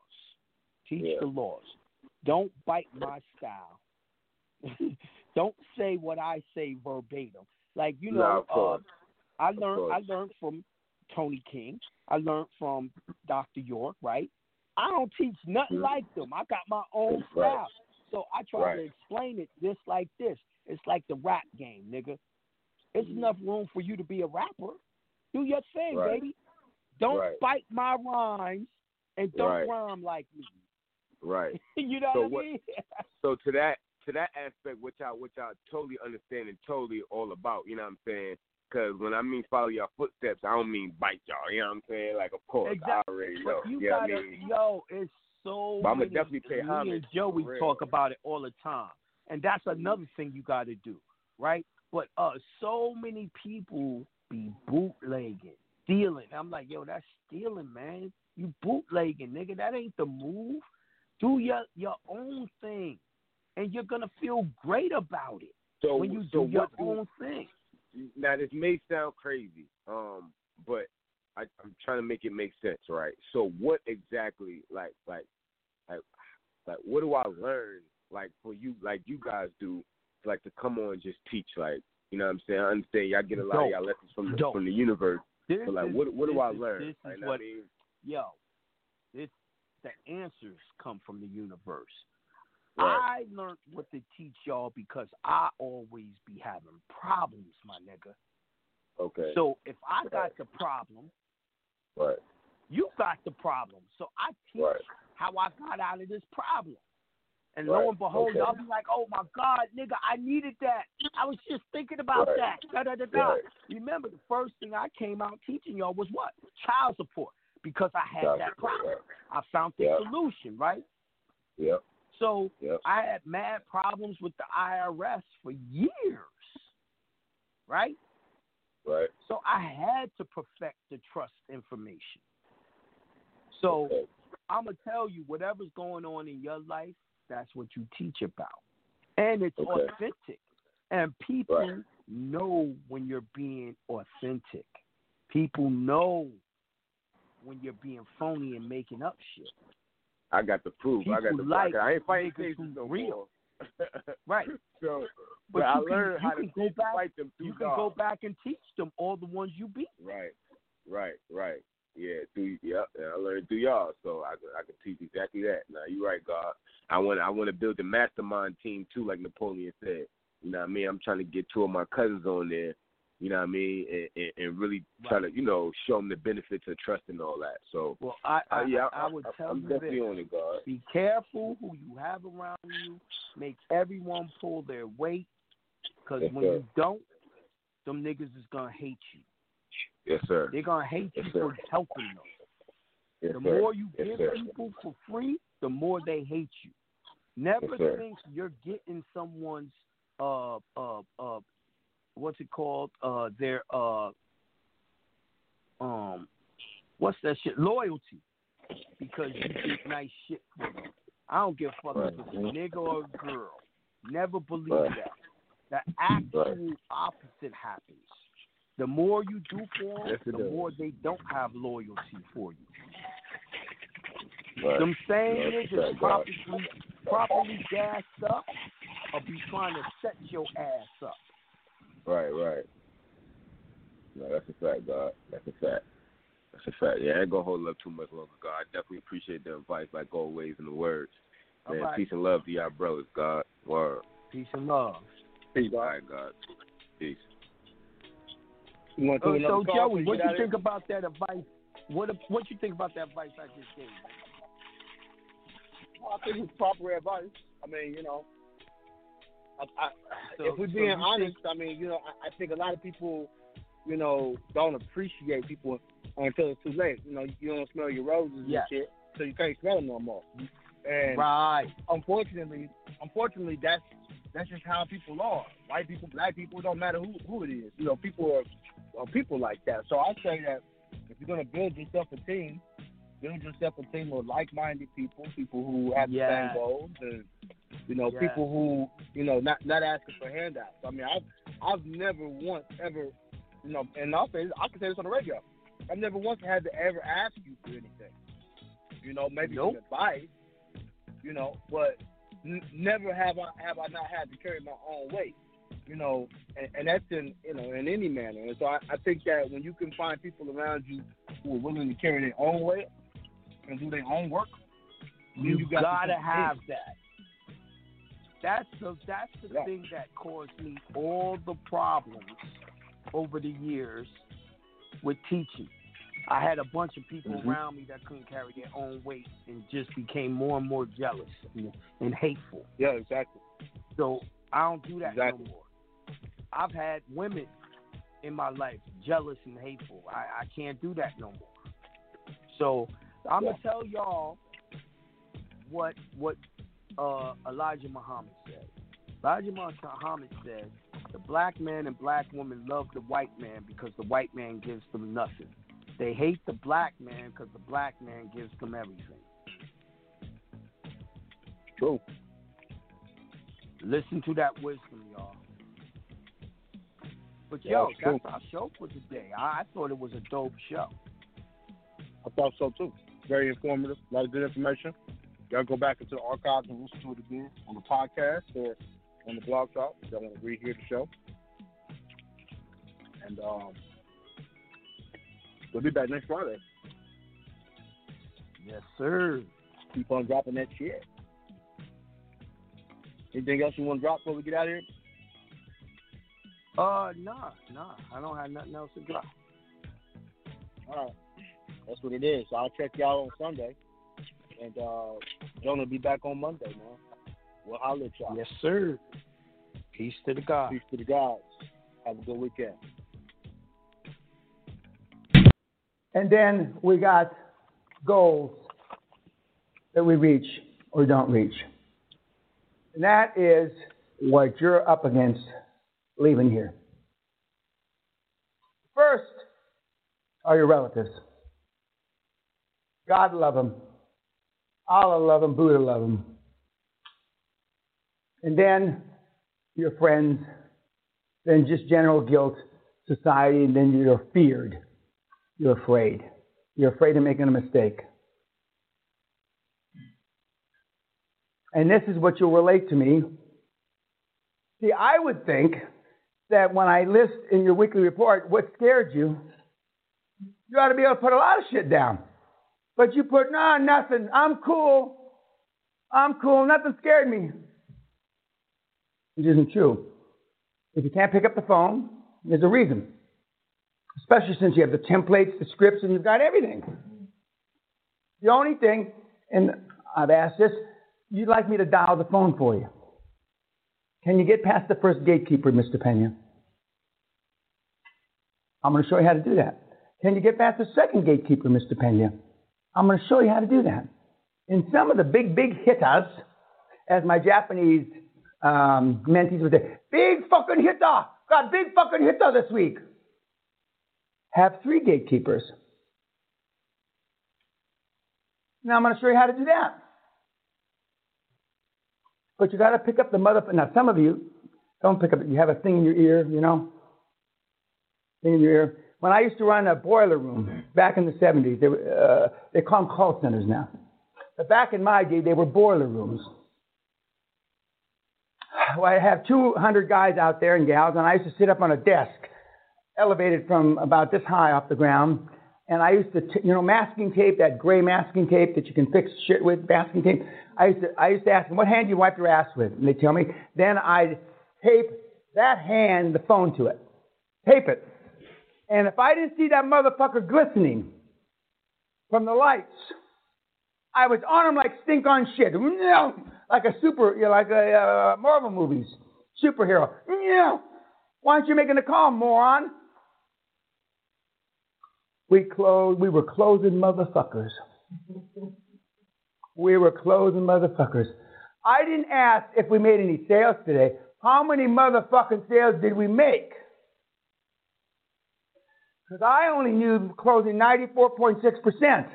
Teach Yeah. the laws. Don't bite my style. <laughs> Don't say what I say verbatim. Like you know, course. uh, I learned. I learned from Tony King. I learned from Dr. York. Right. I don't teach nothing like them. I got my own. Right. style. So I try to explain it just like this. It's like the rap game, nigga. It's Mm-hmm. enough room for you to be a rapper. Do your thing, Right. baby. Don't Right. bite my rhymes and don't Right. rhyme like me. Right. <laughs> you know So what, what- I mean? So to that to that aspect, which I which I totally understand and totally all about. You know what I'm saying? Because when I mean follow your footsteps, I don't mean bite y'all. You know what I'm saying? Like, of course, I Exactly. already know. But you you gotta, what I mean? yo, it's so. But I'ma definitely pay me homage, and Joey talk about it all the time, and that's another thing you got to do, right? But uh, so many people be bootlegging, stealing. I'm like, yo, that's stealing, man. You bootlegging, nigga. That ain't the move. Do your your own thing, and you're gonna feel great about it So when you so do your do- own thing. Now this may sound crazy, um, but I, I'm trying to make it make sense, right? So what exactly, like, like, like, like, what do I learn, like, for you, like you guys do, like to come on and just teach, like, you know what I'm saying? I understand y'all get a lot of y'all lessons from the Dope. from the universe, This but like, is- what what do I is- learn? This Like, is what, I mean? yo, this the answers come from the universe. Right. I learned what to teach y'all because I always be having problems, my nigga. Okay. So if I got the problem, right. you got the problem. So I teach Right. how I got out of this problem. And Right. lo and behold, Okay. y'all be like, "Oh my God, nigga, I needed that. I was just thinking about Right. that." Da da da da. Right. Remember, the first thing I came out teaching y'all was what? Child support, because I had Child that problem. right. I found the Yep. solution, right? Yep. So Yep. I had mad problems with the IRS for years, right? Right. So I had to perfect the trust information. So Okay. I'm gonna tell you whatever's going on in your life, that's what you teach about, and it's Okay. authentic. And people know when you're being authentic. People know when you're being phony and making up shit. I got the proof. I got People the like I ain't fighting cases no real. <laughs> Right. So, But, but I you can, learned how to go back. fight them through You can go back and teach them all the ones you beat. Right, right, right. Yeah, through yep. And I learned through y'all, so I can I can teach exactly that. Now you're right, God. I want I want to build a mastermind team too, like Napoleon said. You know what I mean? I'm trying to get two of my cousins on there. You know what I mean? And, and, and really try to you know show them the benefits of trust and all that. So Well, I I, uh, yeah, I, I would tell I'm you definitely this. on it, God. Be careful who you have around you. Make everyone pull their weight. Because Yes, when sir. you don't, them niggas is gonna hate you. Yes, sir. They're gonna hate Yes, you sir. for helping them. Yes, the sir. more you give people for free, the more they hate you. Never think you're getting someone's uh uh uh what's it called? Uh their uh um what's that shit? Loyalty. Because you get nice shit for them. I don't give a fuck if it's a nigga or a girl. Never believe Right. that. The actual opposite happens. The more you do for them, Yes, the does. more they don't have loyalty for you. Right. Them same that's niggas properly, properly gassed up or be trying to set your ass up. Right, right. No, that's a fact, God. That's a fact. That's a fact. Yeah, I ain't gonna hold up too much longer, God. I definitely appreciate the advice, like always, in the words. All Man, right. peace and love to y'all brothers, God. Word. Peace and love. Peace, All right, God. Peace. You want to Uh, so call? Joey, what get you out of think about that advice? What what you think about that advice I just gave? Well, I think it's proper advice. I mean, you know, I, I, So- if we're being you honest, I mean, you know, I, I think a lot of people, you know, don't appreciate people until it's too late. You know, you don't smell your roses Yeah. and shit, so you can't smell them no more. And Right. unfortunately, unfortunately, that's that's just how people are. White people, black people, it don't matter who who it is. You know, people are, are people like that. So I say that if you're gonna build yourself a team, build yourself a team of like-minded people, people who have the same goals, and you know, Yes. people who you know not not asking for handouts. I mean, I've I've never once ever, you know, and I'll say I can say this on the radio. I've never once had to ever ask you for anything. You know, maybe some advice. You know, but n- never have I have I not had to carry my own weight. You know, and, and that's in you know in any manner. And so I, I think that when you can find people around you who are willing to carry their own weight and do their own work, You, you got gotta to have that. That's the that's the Yeah. thing that caused me all the problems over the years with teaching. I had a bunch of people Mhm. around me that couldn't carry their own weight and just became more and more jealous and, and hateful. Yeah, exactly. So I don't do that Exactly. no more. I've had women in my life jealous and hateful. I, I can't do that no more. So I'm gonna tell y'all what what uh, Elijah Muhammad said. Elijah Muhammad said, "The black man and black woman love the white man because the white man gives them nothing. They hate the black man because the black man gives them everything." True. Listen to that wisdom, y'all. But yo, true. that's our show for today. I, I thought it was a dope show. I thought so too. Very informative. A lot of good information. Y'all go back into the archives and listen to it again on the podcast or on the blog talk. If y'all want to rehear the show. And um, we'll be back next Friday. Yes, sir. Keep on dropping that shit. Anything else you want to drop before we get out of here? Uh, nah, nah. I don't have nothing else to drop. All right. That's what it is. So I'll check y'all on Sunday. And uh, Jonah will be back on Monday, man. We'll holler at y'all. Yes, sir. Peace to the God. Peace to the gods. Have a good weekend. And then we got goals that we reach or don't reach. And that is what you're up against leaving here. First are your relatives. God love them. Allah love them. Buddha love them. And then your friends. Then just general guilt, society, and then you're feared. You're afraid. You're afraid of making a mistake. And this is what you'll relate to me. See, I would think that when I list in your weekly report what scared you, you ought to be able to put a lot of shit down. But you put, no, nothing. I'm cool. I'm cool. Nothing scared me. Which isn't true. If you can't pick up the phone, there's a reason. Especially since you have the templates, the scripts, and you've got everything. The only thing, and I've asked this, you'd like me to dial the phone for you. Can you get past the first gatekeeper, Mr. Pena? I'm going to show you how to do that. Can you get past the second gatekeeper, Mr. Pena? I'm going to show you how to do that. In some of the big, big hitters, as my Japanese um, mentees would say, big fucking hitter, got big fucking hitter this week. Have three gatekeepers. Now I'm going to show you how to do that. But you got to pick up the motherfucker. Now some of you don't pick up. You have a thing in your ear, you know, thing in your ear. When I used to run a boiler room back in the 70s, they, were, uh, they call them call centers now. But back in my day, they were boiler rooms. Well, I have 200 guys out there and gals, and I used to sit up on a desk, elevated from about this high off the ground. And I used to, t- you know, masking tape, that gray masking tape that you can fix shit with, masking tape. I used to, I used to ask them, what hand do you wipe your ass with? And they tell me. Then I'd tape that hand, the phone to it. Tape it. And if I didn't see that motherfucker glistening from the lights, I was on him like stink on shit. <laughs> Like a super, you know, like a uh, Marvel movies, superhero. <laughs> Why aren't you making a call, moron? We closed, we were closing motherfuckers. We were closing motherfuckers. I didn't ask if we made any sales today. How many motherfucking sales did we make? Because I only knew closing 94.6%.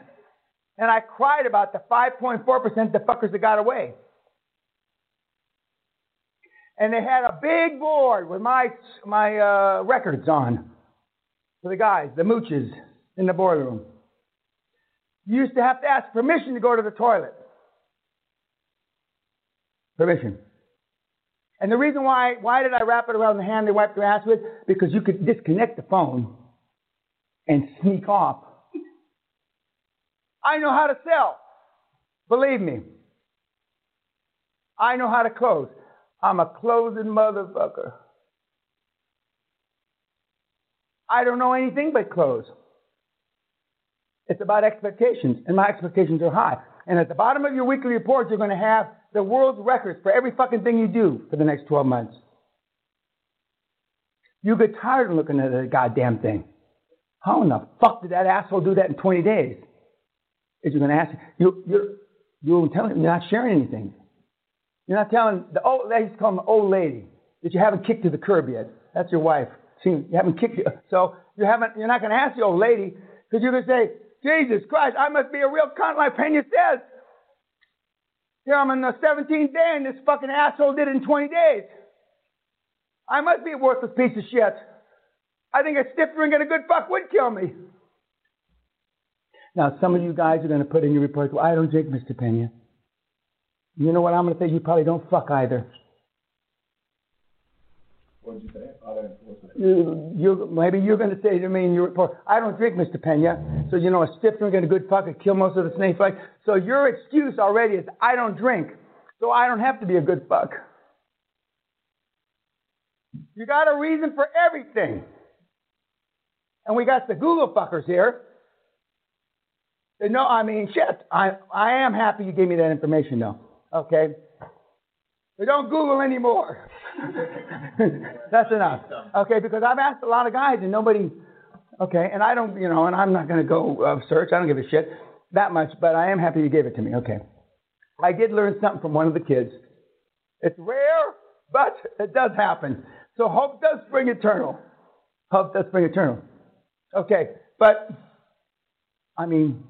And I cried about the 5.4% the fuckers that got away. And they had a big board with my, my uh, records on for the guys, the mooches in the boiler room. You used to have to ask permission to go to the toilet. Permission. And the reason why, why did I wrap it around the hand they wiped their ass with? Because you could disconnect the phone and sneak off. I know how to sell. Believe me. I know how to close. I'm a closing motherfucker. I don't know anything but close. It's about expectations, and my expectations are high. And at the bottom of your weekly report, you're going to have the world's records for every fucking thing you do for the next 12 months. You get tired of looking at the goddamn thing. How in the fuck did that asshole do that in 20 days? Is you going to ask? You, you're, you're telling, you're not sharing anything. You're not telling the old, they used to call them old lady that you haven't kicked to the curb yet. That's your wife. See, you haven't kicked, so you haven't. You're not going to ask the old lady because you're going to say, Jesus Christ, I must be a real cunt like Pena says. Here I'm in the 17th day and this fucking asshole did it in 20 days. I must be a worthless piece of shit. I think a stiff drink and a good fuck would kill me. Now, some of you guys are going to put in your report, well, I don't drink, Mr. Pena. You know what I'm going to say? You probably don't fuck either. What did you say? I don't You, you, maybe you're going to say to me in your report, I don't drink, Mr. Pena. So, you know, a stiff drink and a good fuck would kill most of the snake flies. So your excuse already is, I don't drink. So I don't have to be a good fuck. You got a reason for everything. And we got the Google fuckers here. No, I mean, shit. I, I am happy you gave me that information, though. Okay? But don't Google anymore. <laughs> That's enough. Okay, because I've asked a lot of guys and nobody. Okay, and I don't, you know, and I'm not going to go uh, search. I don't give a shit that much, but I am happy you gave it to me. Okay. I did learn something from one of the kids. It's rare, but it does happen. So hope does spring eternal. Hope does spring eternal. Okay, but I mean,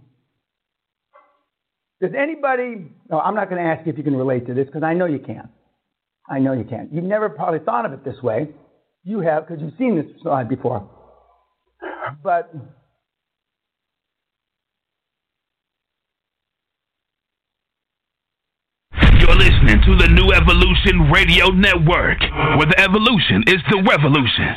does anybody? No, I'm not going to ask you if you can relate to this because I know you can. I know you can. You've never probably thought of it this way. You have because you've seen this slide before. But You're listening to the New Evolution Radio Network, where the evolution is the revolution.